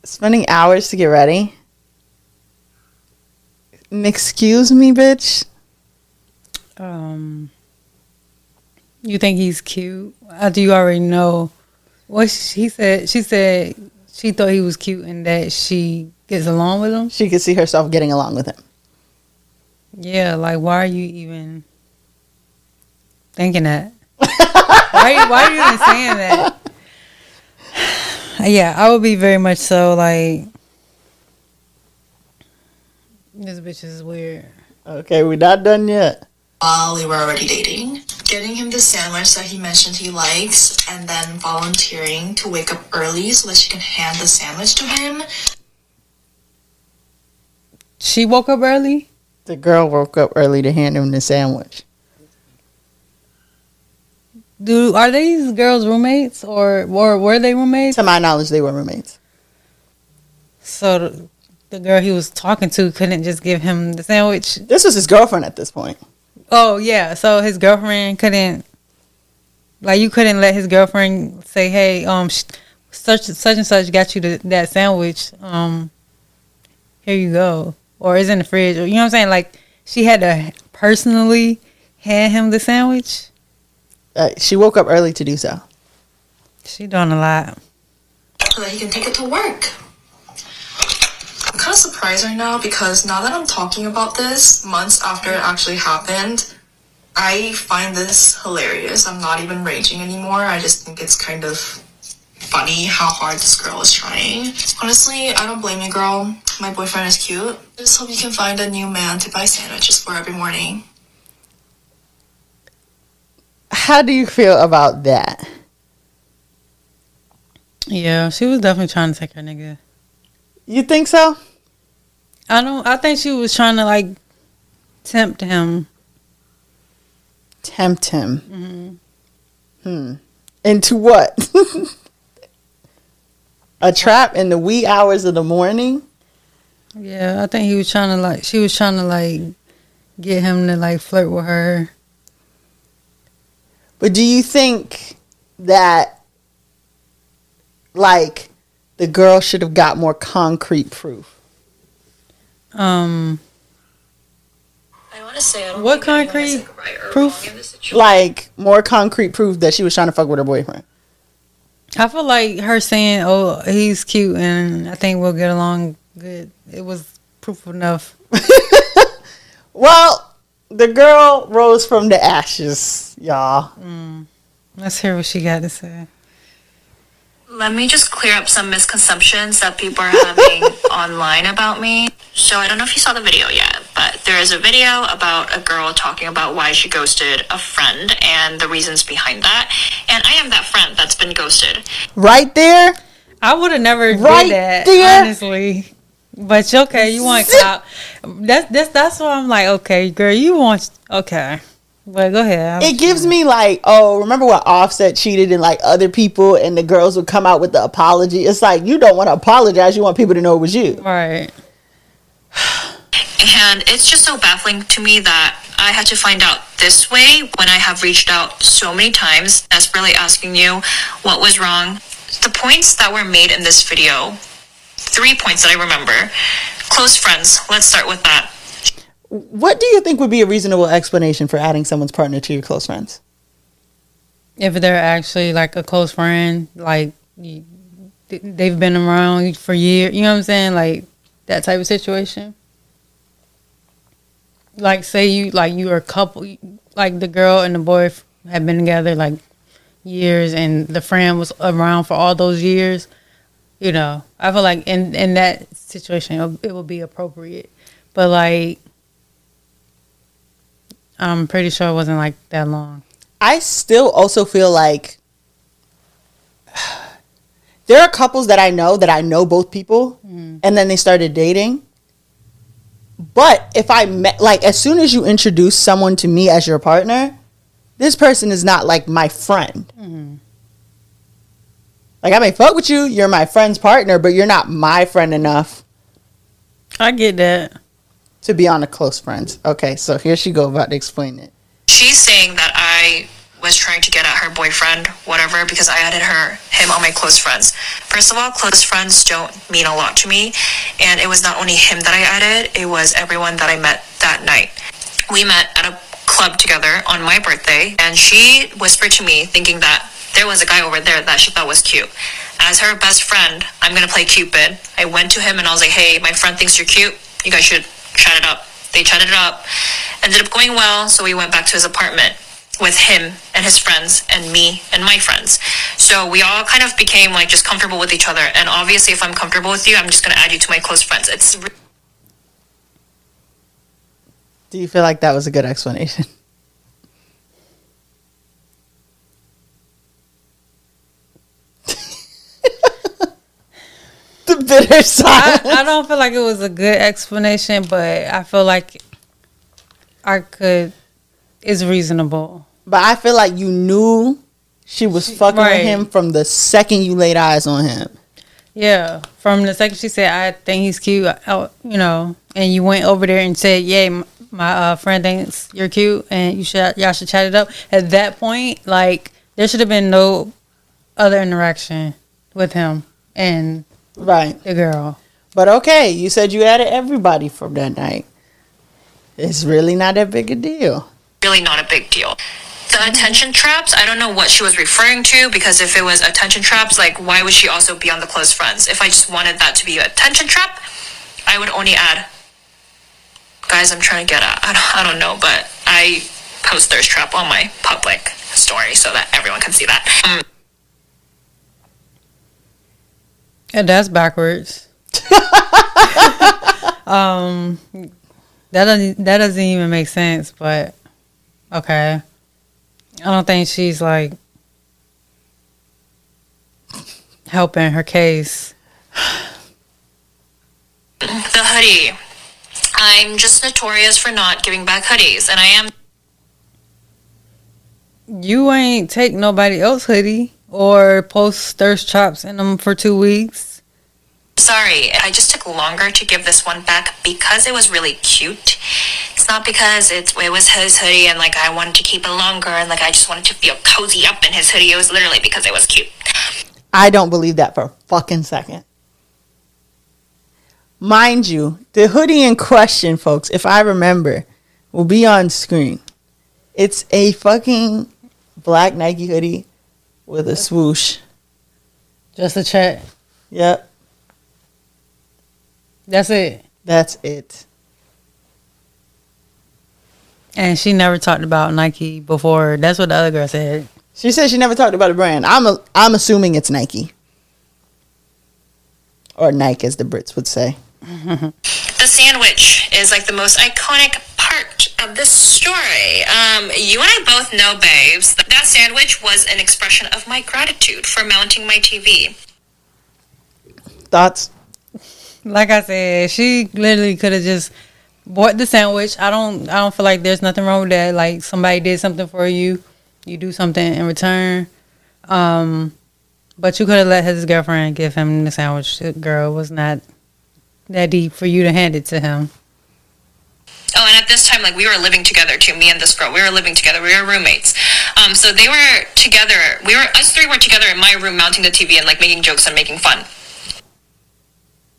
Spending hours to get ready. Excuse me, bitch. Um, you think he's cute? Do you already know what she said. She said she thought he was cute and that she gets along with him. She could see herself getting along with him. Yeah, like why are you even thinking that? why? Why are you even saying that? Yeah, I would be very much so like this bitch is weird. Okay, we're not done yet. while we were already dating. Getting him the sandwich that he mentioned he likes, and then volunteering to wake up early so that she can hand the sandwich to him. She woke up early. The girl woke up early to hand him the sandwich. Do are these girls roommates or or were they roommates? To my knowledge, they were roommates. So the, the girl he was talking to couldn't just give him the sandwich. This was his girlfriend at this point. Oh yeah, so his girlfriend couldn't like you couldn't let his girlfriend say, "Hey, um, sh- such such and such got you the, that sandwich. Um, here you go," or it's in the fridge. Or, you know what I'm saying? Like she had to personally hand him the sandwich. Uh, she woke up early to do so. She doing a lot. so that he can take it to work. I'm kind of surprised right now because now that I'm talking about this months after it actually happened, I find this hilarious. I'm not even raging anymore. I just think it's kind of funny how hard this girl is trying. Honestly, I don't blame you, girl. My boyfriend is cute. Just hope you can find a new man to buy sandwiches for every morning. How do you feel about that? Yeah, she was definitely trying to take her nigga. You think so? I don't. I think she was trying to like tempt him. Tempt him. Hmm. Into what? A trap in the wee hours of the morning? Yeah, I think he was trying to like. She was trying to like get him to like flirt with her. But do you think that, like, the girl should have got more concrete proof? Um, I want to say I What think anyone is, concrete like, right proof? wrong in this situation. Like, more concrete proof that she was trying to fuck with her boyfriend? I feel like her saying, "Oh, he's cute," and I think we'll get along good. It was proof enough. Well, the girl rose from the ashes, y'all. Mm. Let's hear what she got to say. Let me just clear up some misconceptions that people are having online about me. So I don't know if you saw the video yet, but there is a video about a girl talking about why she ghosted a friend and the reasons behind that. And I am that friend that's been ghosted. Right there, I would have never Right did that, there. honestly. But you okay, you want clout. That's that's that's why I'm like, okay, girl, you want okay. But go ahead. it gives me like, oh, remember when Offset cheated and like other people and the girls would come out with the apology? It's like, you don't want to apologize. You want people to know it was you. right. And it's just so baffling to me that I had to find out this way when I have reached out so many times, desperately asking you what was wrong. The points that were made in this video, three points that I remember. Close friends, let's start with that. What do you think would be a reasonable explanation for adding someone's partner to your close friends? If they're actually like a close friend, like they've been around for years, you know what I'm saying? Like that type of situation. Like say you like you are a couple, like the girl and the boy have been together like years, and the friend was around for all those years. You know, I feel like in in that situation it, would be appropriate, but like I'm pretty sure it wasn't like that long. I still also feel like there are couples that I know that I know both people mm. and then they started dating. But if I met, like, as soon as you introduce someone to me as your partner, this person is not like my friend. Mm-hmm. Like, I may fuck with you, you're my friend's partner, but you're not my friend enough I get that. To be on a close friends. Okay, so here she go about to explain it. She's saying that I was trying to get at her boyfriend, whatever, because I added her him on my close friends. First of all, close friends don't mean a lot to me, and it was not only him that I added, it was everyone that I met that night. We met at a club together on my birthday, and she whispered to me, thinking that there was a guy over there that she thought was cute. As her best friend, I'm gonna play Cupid. I went to him and I was like, hey, my friend thinks you're cute. You guys should chat it up. They chatted it up. Ended up going well, so we went back to his apartment with him and his friends and me and my friends. So we all kind of became like just comfortable with each other. And obviously, if I'm comfortable with you, I'm just gonna add you to my close friends. It's re- Do you feel like that was a good explanation? the bitter I, silence. I don't feel like it was a good explanation, but I feel like I could. It's reasonable. But I feel like you knew she was fucking right. with him from the second you laid eyes on him. Yeah, from the second she said, "I think he's cute," I, you know, and you went over there and said, "Yeah, m- my uh, friend thinks you're cute, and you should y'all should chat it up." At that point, like there should have been no other interaction with him and Right. the girl. But okay, you said you added everybody from that night. It's really not that big a deal. really not a big deal. The attention traps, I don't know what she was referring to because if it was attention traps, like why would she also be on the close friends? If I just wanted that to be an attention trap, I would only add guys I'm trying to get at. I don't, I don't know, but I post thirst trap on my public story so that everyone can see that. Um, Yeah, that's backwards. um, that doesn't that doesn't even make sense. But okay, I don't think she's like helping her case. the hoodie. I'm just notorious for not giving back hoodies, and I am You ain't take nobody else hoodie or post thirst chops in them for two weeks. Sorry, I just took longer to give this one back because it was really cute. It's not because it's it was his hoodie and like I wanted to keep it longer and like I just wanted to feel cozy up in his hoodie. It was literally because it was cute. I don't believe that for a fucking second. Mind you, the hoodie in question, folks, if I remember, will be on screen. It's a fucking black Nike hoodie with a swoosh. Just a check. Yep, That's it. that's it. And she never talked about Nike before. That's what the other girl said. She said she never talked about a brand. I'm a, I'm assuming it's Nike. Or Nike as the Brits would say. The sandwich is like the most iconic part of this story. Um, you and I both know, babes, that that sandwich was an expression of my gratitude for mounting my TV. Thoughts? Like I said, she literally could have just bought the sandwich. I don't I don't feel like there's nothing wrong with that. Like somebody did something for you, you do something in return. Um but you could have let his girlfriend give him the sandwich. The girl was not that deep for you to hand it to him. Oh, and at this time, like we were living together too. Me and this girl, we were living together. We were roommates. Um, so they were together. We were us three were together in my room, mounting the TV and like making jokes and making fun.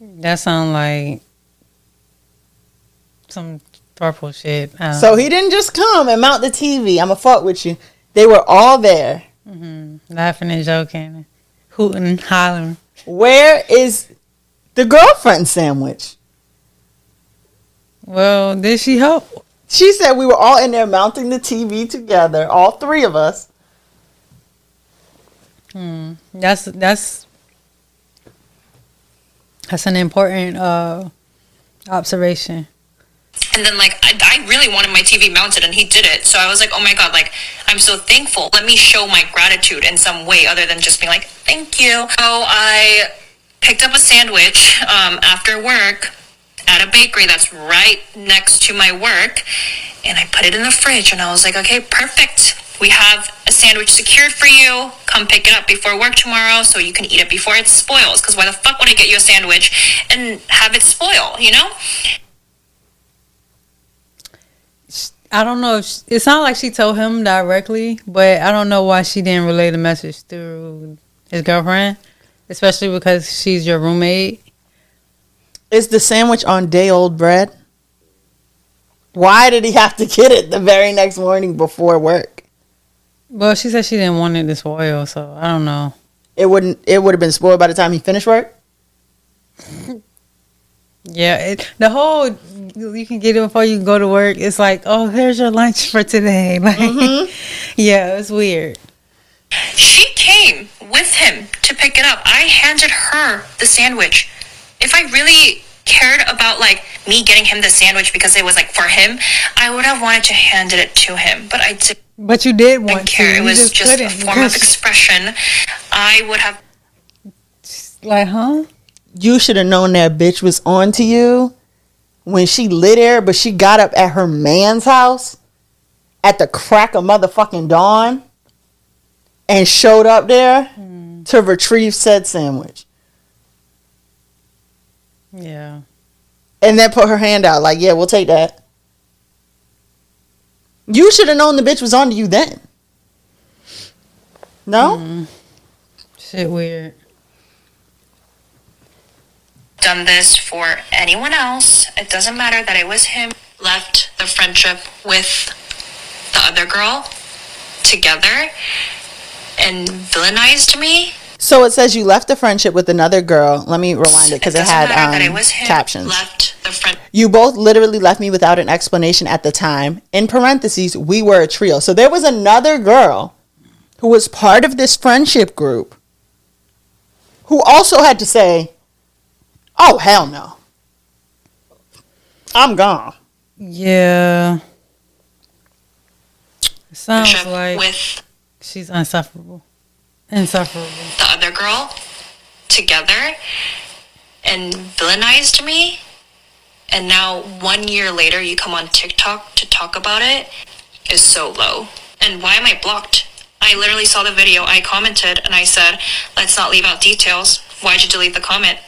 That sounds like some purple shit. I So he didn't just come and mount the TV. I'ma fuck with you. They were all there. know. laughing and joking, hooting, and hollering. Where is the girlfriend sandwich? Well, did she help? She said we were all in there mounting the TV together, all three of us. Hmm. That's that's that's an important uh observation. And then like I, I really wanted my TV mounted, and he did it. So I was like, oh my god, like I'm so thankful. Let me show my gratitude in some way other than just being like, thank you. So I picked up a sandwich um, after work at a bakery that's right next to my work, and I put it in the fridge. And I was like, okay, perfect. We have a sandwich secured for you. Come pick it up before work tomorrow so you can eat it before it spoils. Because why the fuck would I get you a sandwich and have it spoil, you know? I don't know if it's not like she told him directly, but I don't know why she didn't relay the message through his girlfriend, especially because she's your roommate. Is the sandwich on day old bread? Why did he have to get it the very next morning before work? Well, she said she didn't want it to spoil, so I don't know. It wouldn't. It would have been spoiled by the time he finished work. Yeah, it, the whole you can get it before you go to work. It's like, oh, here's your lunch for today. Like, mm-hmm. yeah, it's weird. She came with him to pick it up. I handed her the sandwich. If I really cared about like me getting him the sandwich because it was like for him, I would have wanted to hand it to him. But I didn't But you did want care. to. It was just, a form of expression. I would have like, huh? You should have known that bitch was on to you when she lit there, but she got up at her man's house at the crack of motherfucking dawn and showed up there hmm. to retrieve said sandwich. Yeah. And then put her hand out like, yeah, we'll take that. You should have known the bitch was on to you then. No? Mm-hmm. Shit weird. done this for anyone else. It doesn't matter that it was him. Left the friendship with the other girl together and villainized me. So it says you left the friendship with another girl. Let me rewind it because it doesn't had matter that it um, was him. captions. Left the friend. You both literally left me without an explanation at the time. In parentheses, we were a trio. So there was another girl who was part of this friendship group who also had to say, Oh, hell no. I'm gone. Yeah. It sounds like with she's insufferable. Insufferable. the other girl together and villainized me. And now, one year later, you come on TikTok to talk about it is so low. And why am I blocked? I literally saw the video, I commented, and I said, let's not leave out details. Why'd you delete the comment?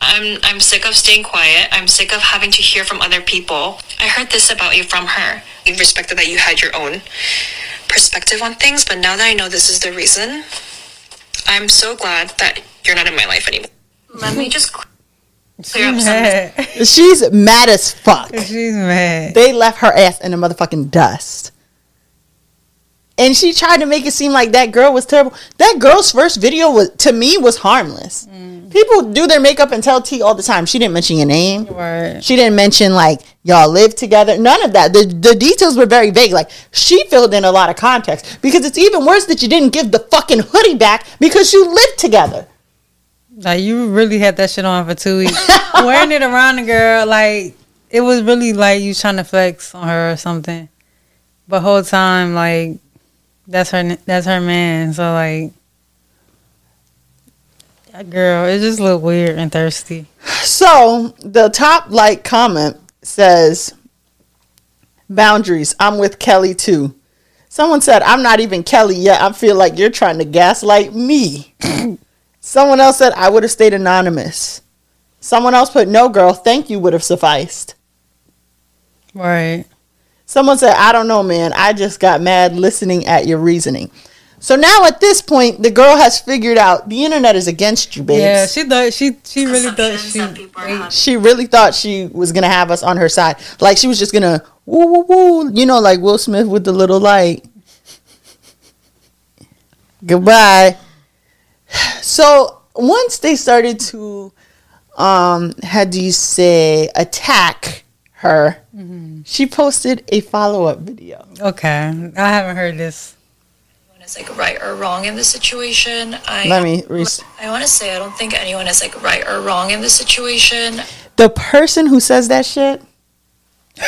I'm, I'm sick of staying quiet. I'm sick of having to hear from other people. I heard this about you from her. You respected that you had your own perspective on things, but now that I know this is the reason, I'm so glad that you're not in my life anymore. Let me just clear up She's some mad. She's mad as fuck. She's mad. They left her ass in the motherfucking dust. And she tried to make it seem like that girl was terrible. That girl's first video was to me was harmless. Mm. People do their makeup and tell T all the time. She didn't mention your name. Right. She didn't mention like y'all live together. None of that. The the details were very vague. Like she filled in a lot of context because it's even worse that you didn't give the fucking hoodie back because you lived together. Like you really had that shit on for two weeks. Wearing it around the girl, like it was really like you trying to flex on her or something. But whole time, like that's her that's her man. So like that girl, it just looked weird and thirsty. So the top like comment says boundaries. I'm with Kelly too. Someone said I'm not even Kelly yet. I feel like you're trying to gaslight me. Someone else said I would have stayed anonymous. Someone else put no girl, thank you would have sufficed. Right. Someone said, I don't know, man. I just got mad listening at your reasoning. So now at this point, the girl has figured out the internet is against you, babes. Yeah, she thought she she really thought she. that people are having. she really thought she was gonna have us on her side. Like she was just gonna woo woo woo, you know, like Will Smith with the little light. Goodbye. So once they started to, um, how do you say, attack her, mm-hmm. she posted a follow up video. Okay, I haven't heard this. anyone is like right or wrong in the situation. I Let me re- I want to say I don't think anyone is like right or wrong in the situation. The person who says that shit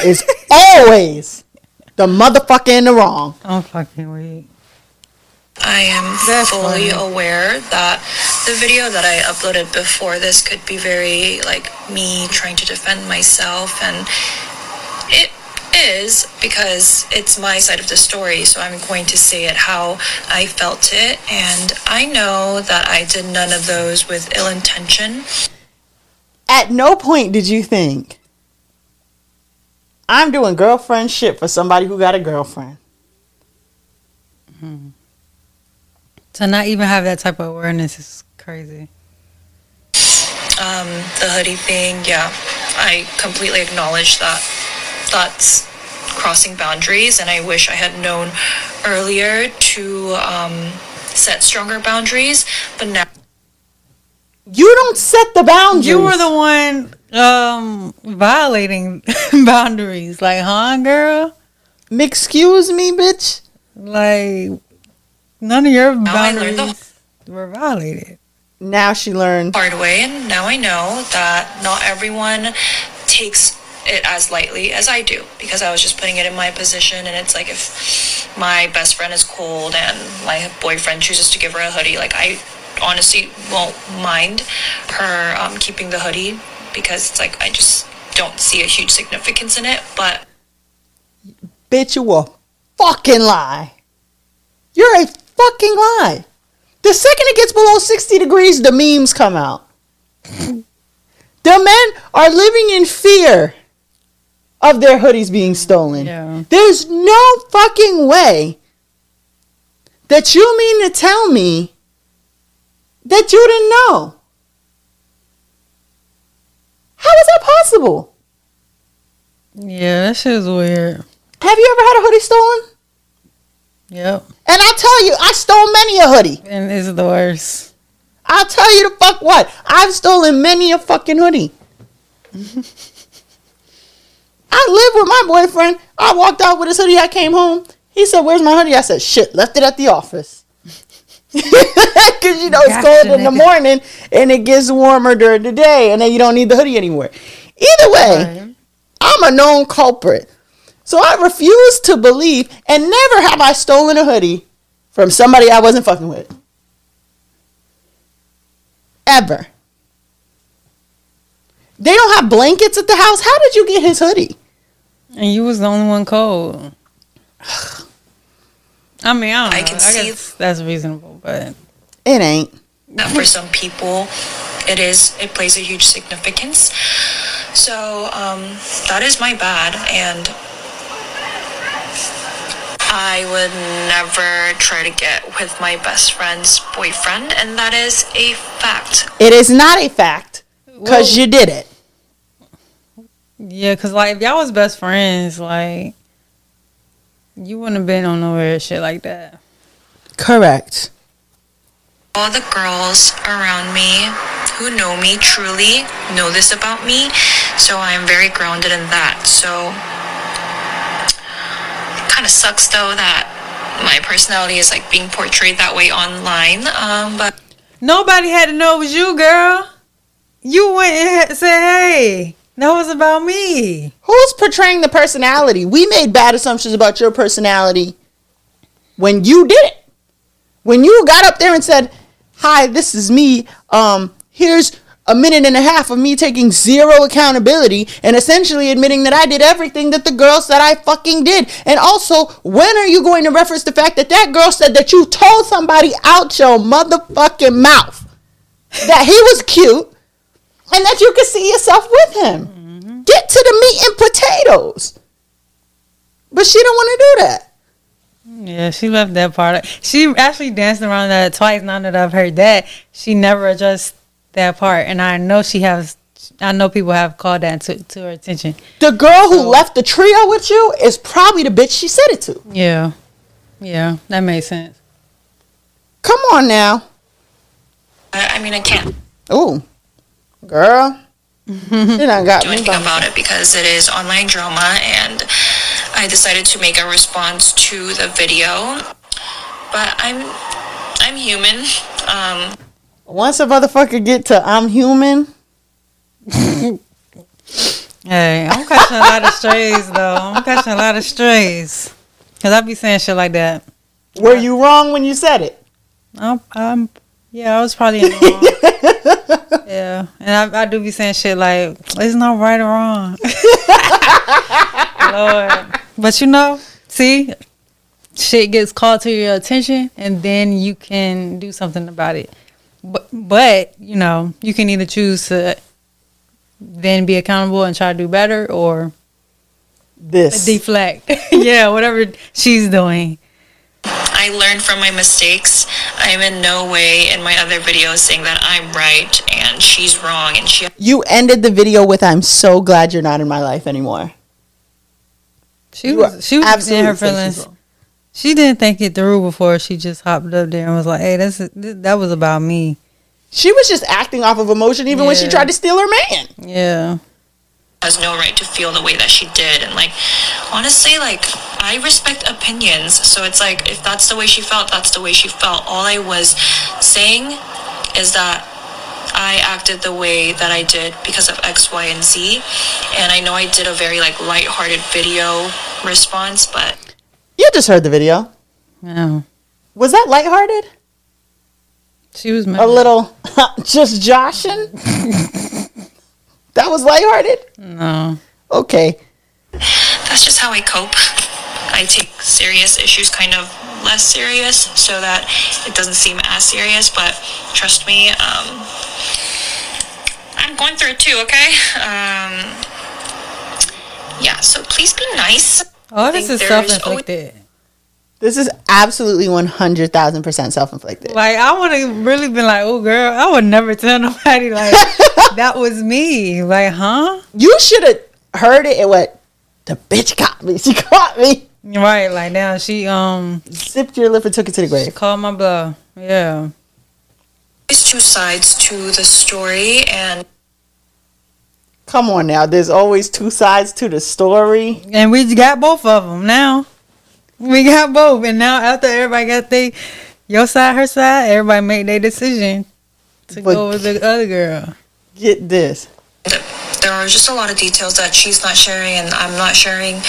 is always the motherfucker in the wrong. I'm fucking weak. I am That's fully funny. aware that the video that I uploaded before this could be very like me trying to defend myself and it is because it's my side of the story so I'm going to say it how I felt it and I know that I did none of those with ill intention. At no point did you think I'm doing girlfriend shit for somebody who got a girlfriend. Mm-hmm. To not even have that type of awareness is crazy. um, the hoodie thing, yeah, I completely acknowledge that that's crossing boundaries, and I wish I had known earlier to um, set stronger boundaries. But now, You don't set the boundaries. You were the one um violating boundaries, like, huh, girl? Excuse me, bitch. Like, none of your Now I learned boundaries were violated. Now she learned. hard way, and now I know that not everyone takes it as lightly as I do because I was just putting it in my position. And it's like if my best friend is cold and my boyfriend chooses to give her a hoodie, like I honestly won't mind her um, keeping the hoodie because it's like I just don't see a huge significance in it. But Bitch, you a fucking lie. You're a fucking lie. The second it gets below 60 degrees, the memes come out. the men are living in fear of their hoodies being stolen. Yeah. There's no fucking way that you mean to tell me that you didn't know. How is that possible? Yeah, that shit was weird. Have you ever had a hoodie stolen? Yep. And I tell you, I stole many a hoodie. And it's the worst. I'll tell you the fuck what. I've stolen many a fucking hoodie. I live with my boyfriend. I walked out with his hoodie. I came home. He said, Where's my hoodie? I said, Shit, left it at the office. Because you know it's Gotcha, cold in the morning and it gets warmer during the day, and then you don't need the hoodie anymore. Either way, Right. I'm a known culprit. So I refuse to believe, and never have I stolen a hoodie from somebody I wasn't fucking with. Ever. They don't have blankets at the house. How did you get his hoodie? And you was the only one cold. I mean, I don't know. I can see- that's reasonable, but It ain't. that for some people it is it plays a huge significance so um, that is my bad and i would never try to get with my best friend's boyfriend and that is a fact It is not a fact because Well- you did it. yeah, cause like if y'all was best friends, like you wouldn't have been on no weird shit like that. Correct. all the girls around me who know me truly know this about me so i am very grounded in that so kind of sucks though that my personality is like being portrayed that way online um but Nobody had to know it was you, girl. You went and said, "Hey, that was about me." Who's portraying the personality? We made bad assumptions about your personality when you did it. When you got up there and said, "Hi, this is me. Um, here's a minute and a half of me taking zero accountability and essentially admitting that I did everything that the girl said I fucking did." And also, when are you going to reference the fact that that girl said that you told somebody out your motherfucking mouth that he was cute and that you could see yourself with him? Mm-hmm. Get to the meat and potatoes. But she don't want to do that. Yeah, she left that part. She actually danced around that twice. Now that I've heard that, she never addressed that part, and I know she has. I know people have called that to, to her attention. The girl who left the trio with you is probably the bitch she said it to. Yeah, yeah, that makes sense. Come on now. I I mean, I can't Ooh, girl. she done got do me. anything about it because it is online drama and I decided to make a response to the video. But I'm I'm human. Um Once a motherfucker get to I'm human, Hey, I'm catching a lot of strays though. I'm catching a lot of strays because I be saying shit like that. were you wrong when you said it? I'm, I'm yeah, I was probably in the wrong. yeah, and I, I do be saying shit like it's not right or wrong. Lord, but you know, see, shit gets called to your attention, and then you can do something about it. But but you know, you can either choose to then be accountable and try to do better, or This. deflect. yeah, whatever she's doing. I learned from my mistakes. I'm in no way in my other videos saying that I'm right and she's wrong and she you ended the video with I'm so glad you're not in my life anymore. She You was she was absolutely in her feelings. wrong. She didn't think it through before she just hopped up there and was like, "Hey, that's that was about me." She was just acting off of emotion even when she tried to steal her man. Yeah, has no right to feel the way that she did. And like honestly like i respect opinions. So it's like if that's the way she felt that's the way she felt. All i was saying is that i acted the way that i did because of x y and z. And i know i did a very like light-hearted video response but You just heard the video. yeah. Was that lighthearted? She was mad. A little just joshing? that was lighthearted? No, Okay. that's just how i cope i take serious issues kind of less serious so that it doesn't seem as serious but trust me um i'm going through it too okay um yeah so please be nice I this is self inflicted. This is absolutely 100,000% self inflicted. Like I would have really been like, "Oh, girl, I would never tell nobody like that was me." Like, huh? You should have heard it and went, the bitch caught me. She caught me. Right? Like now she um zipped your lip and took it to the she grave. called my bluff. Yeah. there's two sides to the story and Come on now. There's always two sides to the story. And we got both of them now. We got both, and now after everybody got they your side, her side, everybody made their decision to But- go with the other girl. Get this. there are just a lot of details that she's not sharing and i'm not sharing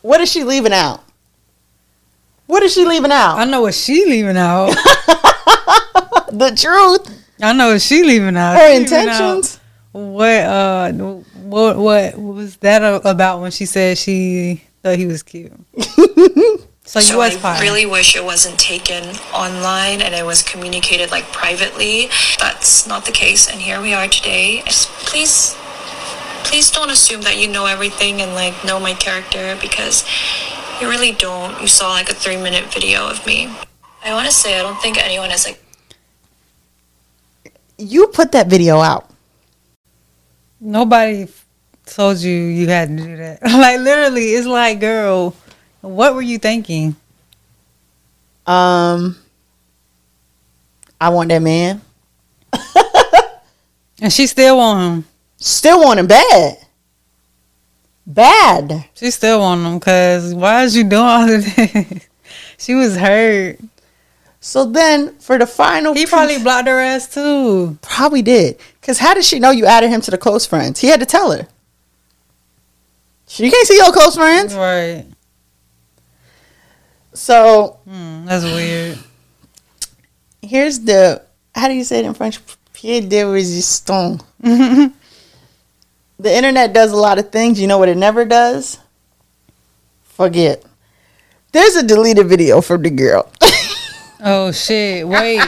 What is she leaving out? What is she leaving out? I know what she leaving out. The truth. I know what she leaving out. Her She leaving out intentions. What uh, what what was that about when she said she thought he was cute? so you so was i fine. really wish it wasn't taken online and it was communicated like privately that's not the case and here we are today Just please please don't assume that you know everything and like know my character because you really don't you saw like a three minute video of me i want to say i don't think anyone is like You put that video out. Nobody told you you had to do that. like literally, it's like, girl, what were you thinking? Um, I want that man. And she still want him. Still want him bad. Bad. She still want him because why is you doing all of this? she was hurt. So then, for the final, He probably blocked her ass too. probably did. Cause how did she know you added him to the close friends? He had to tell her. She can't see your close friends. Right. So Hmm, that's weird. here's the how do you say it in French? Pied de resistance. the internet does a lot of things. You know what it never does? Forget. There's a deleted video from the girl. Oh shit! Wait.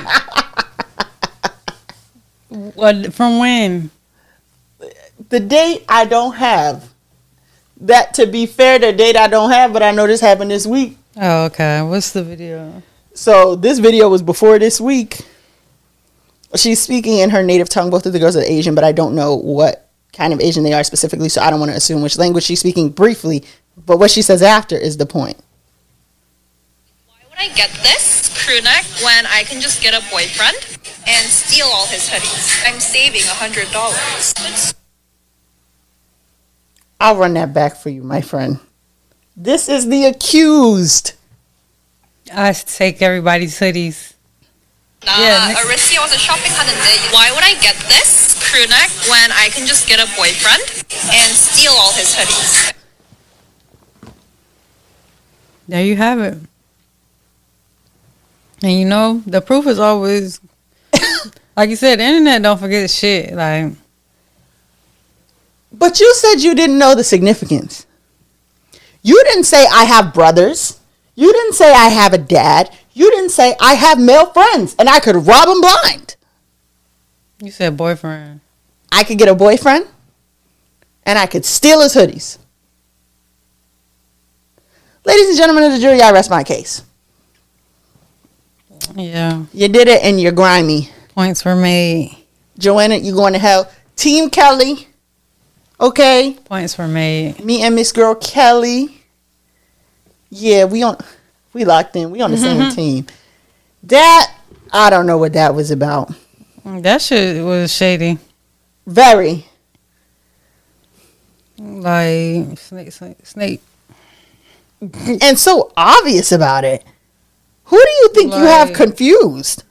what from when? the date I don't have. that to be fair, the date I don't have, but I know this happened this week. Oh, okay. What's the video? So this video was before this week. She's speaking in her native tongue. Both of the girls are Asian, but I don't know what kind of Asian they are specifically, so I don't want to assume which language she's speaking briefly. But what she says after is the point. I get this crew neck when I can just get a boyfriend and steal all his hoodies? I'm saving a hundred dollars. I'll run that back for you, my friend. This is the accused. I take everybody's hoodies. Nah, yeah, was a shopping hunt Why would I get this crew neck when I can just get a boyfriend and steal all his hoodies? There you have it. And you know, the proof is always like you said, the internet don't forget shit. Like But you said you didn't know the significance. You didn't say I have brothers. You didn't say I have a dad. You didn't say I have male friends and I could rob them blind. you said boyfriend. I could get a boyfriend and I could steal his hoodies. Ladies and gentlemen of the jury, I rest my case. Yeah. You did it and you're grimy. Points were made. Joanna, you going to hell. Team Kelly. Okay. Points were made. Me and Miss Girl Kelly. Yeah, we on we locked in. We on the mm-hmm, same mm-hmm. team. That I don't know what that was about. That shit was shady. Very. Like snake, snake, snake. And so obvious about it. Who do you think you have confused?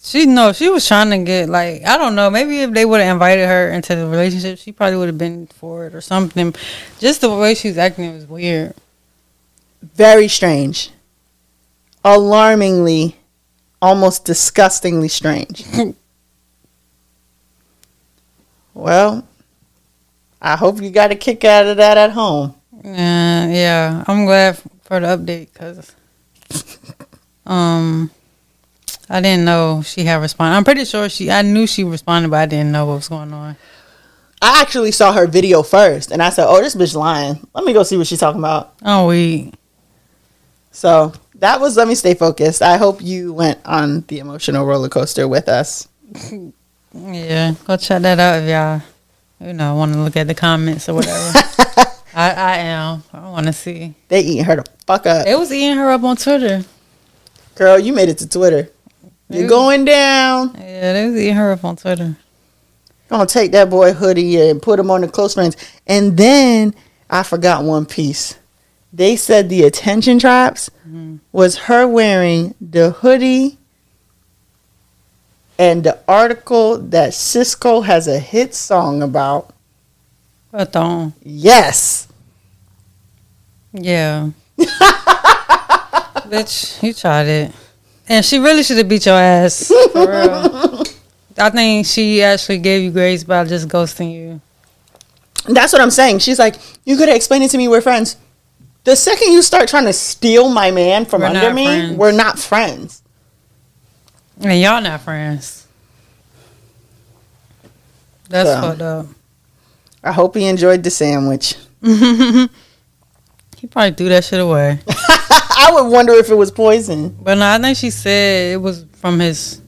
She no, she was trying to get like I don't know. Maybe if they would have invited her into the relationship, she probably would have been for it or something. Just the way she was acting was weird. Very strange. Alarmingly, almost disgustingly strange. well, I hope you got a kick out of that at home. Yeah, yeah. I'm glad for the update because um I didn't know she had responded. I'm pretty sure she. I knew she responded, but I didn't know what was going on. I actually saw her video first, and I said, "Oh, this bitch lying. Let me go see what she's talking about." Oh, we. So that was let me stay focused. I hope you went on the emotional roller coaster with us. Yeah, go check that out if y'all, you know, want to look at the comments or whatever. I, I am. I want to see. They eating her the fuck up, It was eating her up on Twitter. Girl. You made it to Twitter. You're going down. Yeah, they was eating her up on Twitter. Gonna take that boy hoodie and put him on the close friends. And then I forgot one piece. They said the attention traps mm-hmm. was her wearing the hoodie and the article that Sisqó has a hit song about. Don't. Yes. Yeah. Bitch, you tried it. And she really should have beat your ass. For real. I think she actually gave you grace by just ghosting you. That's what I'm saying. She's like, you could have explained it to me. We're friends. The second you start trying to steal my man from We're under me, friends. we're not friends. And y'all not friends. That's So. fucked up. I hope he enjoyed the sandwich. He probably threw that shit away. I would wonder if it was poison. But no, I think she said it was from his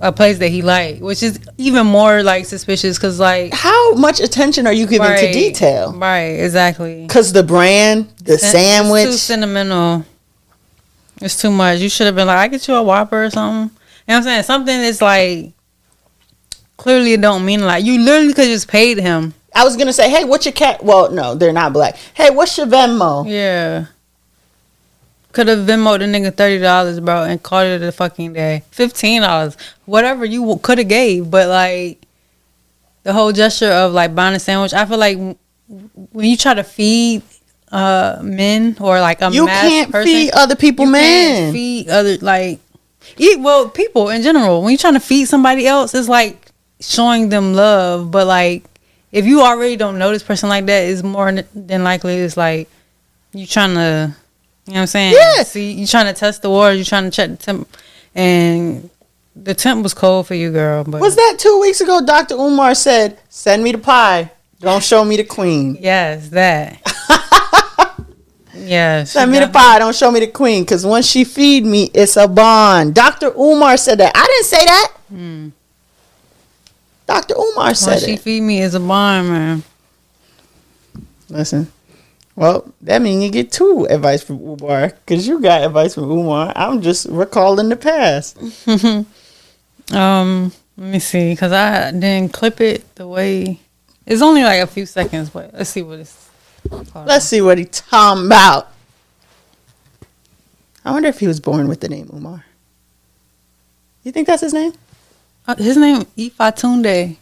a place that he liked, which is even more like suspicious because like How much attention are you giving to detail? right? Exactly. Because the brand, the sandwich. Too sentimental. It's too much. You should have been like, I get you a Whopper or something. You know what I'm saying? Something that's like clearly it don't mean like you literally could just paid him. I was gonna say, hey, what's your cat? Well, no, they're not black. Hey, what's your Venmo? Yeah. Could have Venmoed the nigga thirty dollars, bro, and called it a fucking day. Fifteen dollars, whatever you could have gave, but like the whole gesture of like buying a sandwich. I feel like when you try to feed uh men or like a You can't person, feed other people, you man. can't feed other like eat well people in general. When you're trying to feed somebody else, it's like showing them love. But like if you already don't know this person like that, it's more than likely it's like you trying to, you know what I'm saying? Yeah. See, you trying to test the waters. You trying to check the temp, and the temp was cold for you, girl. But Was that two weeks ago? Dr. Umar said, "Send me the pie. Don't show me the queen." yes, that. yes. Send me the pie. Don't show me the queen. Because once she feed me, it's a bond. Dr. Umar said that. I didn't say that. Hmm. Dr. Umar said she it. feed me is a bond, man. Listen. Well, that means you get two advice from Umar. Because you got advice from Umar. I'm just recalling the past. Um, let me see, cause I didn't clip it the way. It's only like a few seconds, but let's see what it's. Let's see what he talking about. I wonder if he was born with the name Umar. You think that's his name? Uh, his name Ifatunde.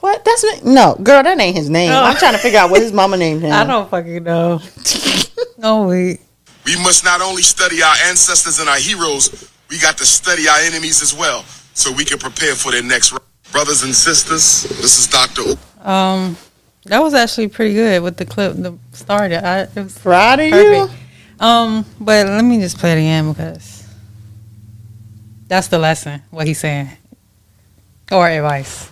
What? That's me? No, girl, that ain't his name. Oh. I'm trying to figure out what his mama named him. I don't fucking know. no wait. We must not only study our ancestors and our heroes, we got to study our enemies as well, so we can prepare for their next. round. Brothers and sisters, this is Dr. U. Um, that was actually pretty good with the clip. The started. I it was Proud of you. Um, but let me just play it again because that's the lesson. What he's saying, or advice.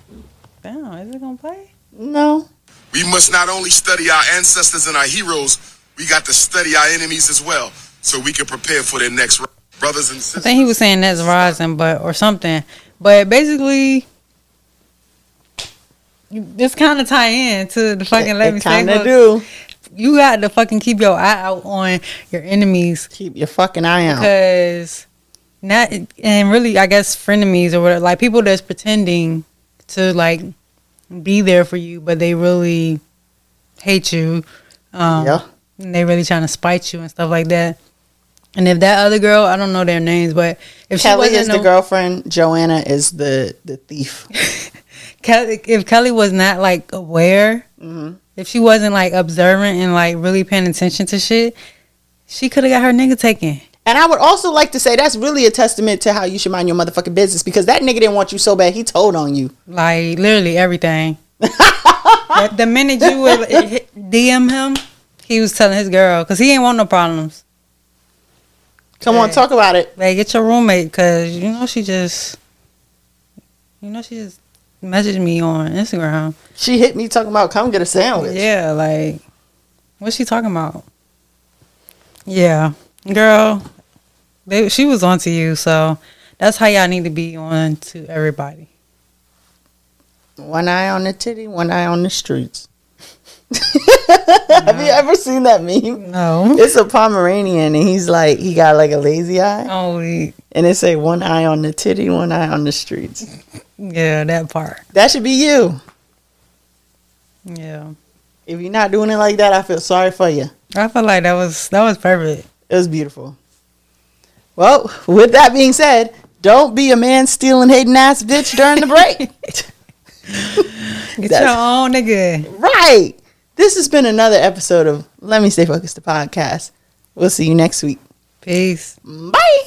Damn, is it gonna play? No. We must not only study our ancestors and our heroes, we got to study our enemies as well, so we can prepare for their next. round. Brothers and sisters. I think he was saying that's rising, but or something. But basically, you- this kind of tie in to the fucking let me it say. kind of do. You got to fucking keep your eye out on your enemies Keep your fucking eye out. because not and really, I guess frenemies or whatever, like people that's pretending to like be there for you, but they really hate you. Um, yeah. and they really trying to spite you and stuff like that. And if that other girl, I don't know their names, but if she Kelly is no- the girlfriend. Joanna is the the thief. Kelly, if Kelly was not like aware, if she wasn't like observant and like really paying attention to shit, she could have got her nigga taken. And I would also like to say that's really a testament to how you should mind your motherfucking business because that nigga didn't want you so bad he told on you. Like literally everything. the, minute you would DM him, he was telling his girl because he ain't want no problems. Come on, talk about it. Like get your roommate because you know she just, you know she just messaged me on Instagram. She hit me talking about come get a sandwich. Yeah, like what's she talking about? Yeah, girl, they, she was on to you, so that's how y'all need to be on to everybody. One eye on the titty, one eye on the streets. Have you ever seen that meme? No, It's a Pomeranian and he's like he got like a lazy eye only and it say one eye on the titty, one eye on the streets. yeah that part. That should be you. Yeah, If you're not doing it like that, I feel sorry for you. I feel like that was that was perfect. It was beautiful. Well, with that being said, don't be a man stealing hating ass bitch during the break. Get That's- your own nigga. right. This has been another episode of Let Me Stay Focused, the podcast. We'll see you next week. Peace. Bye.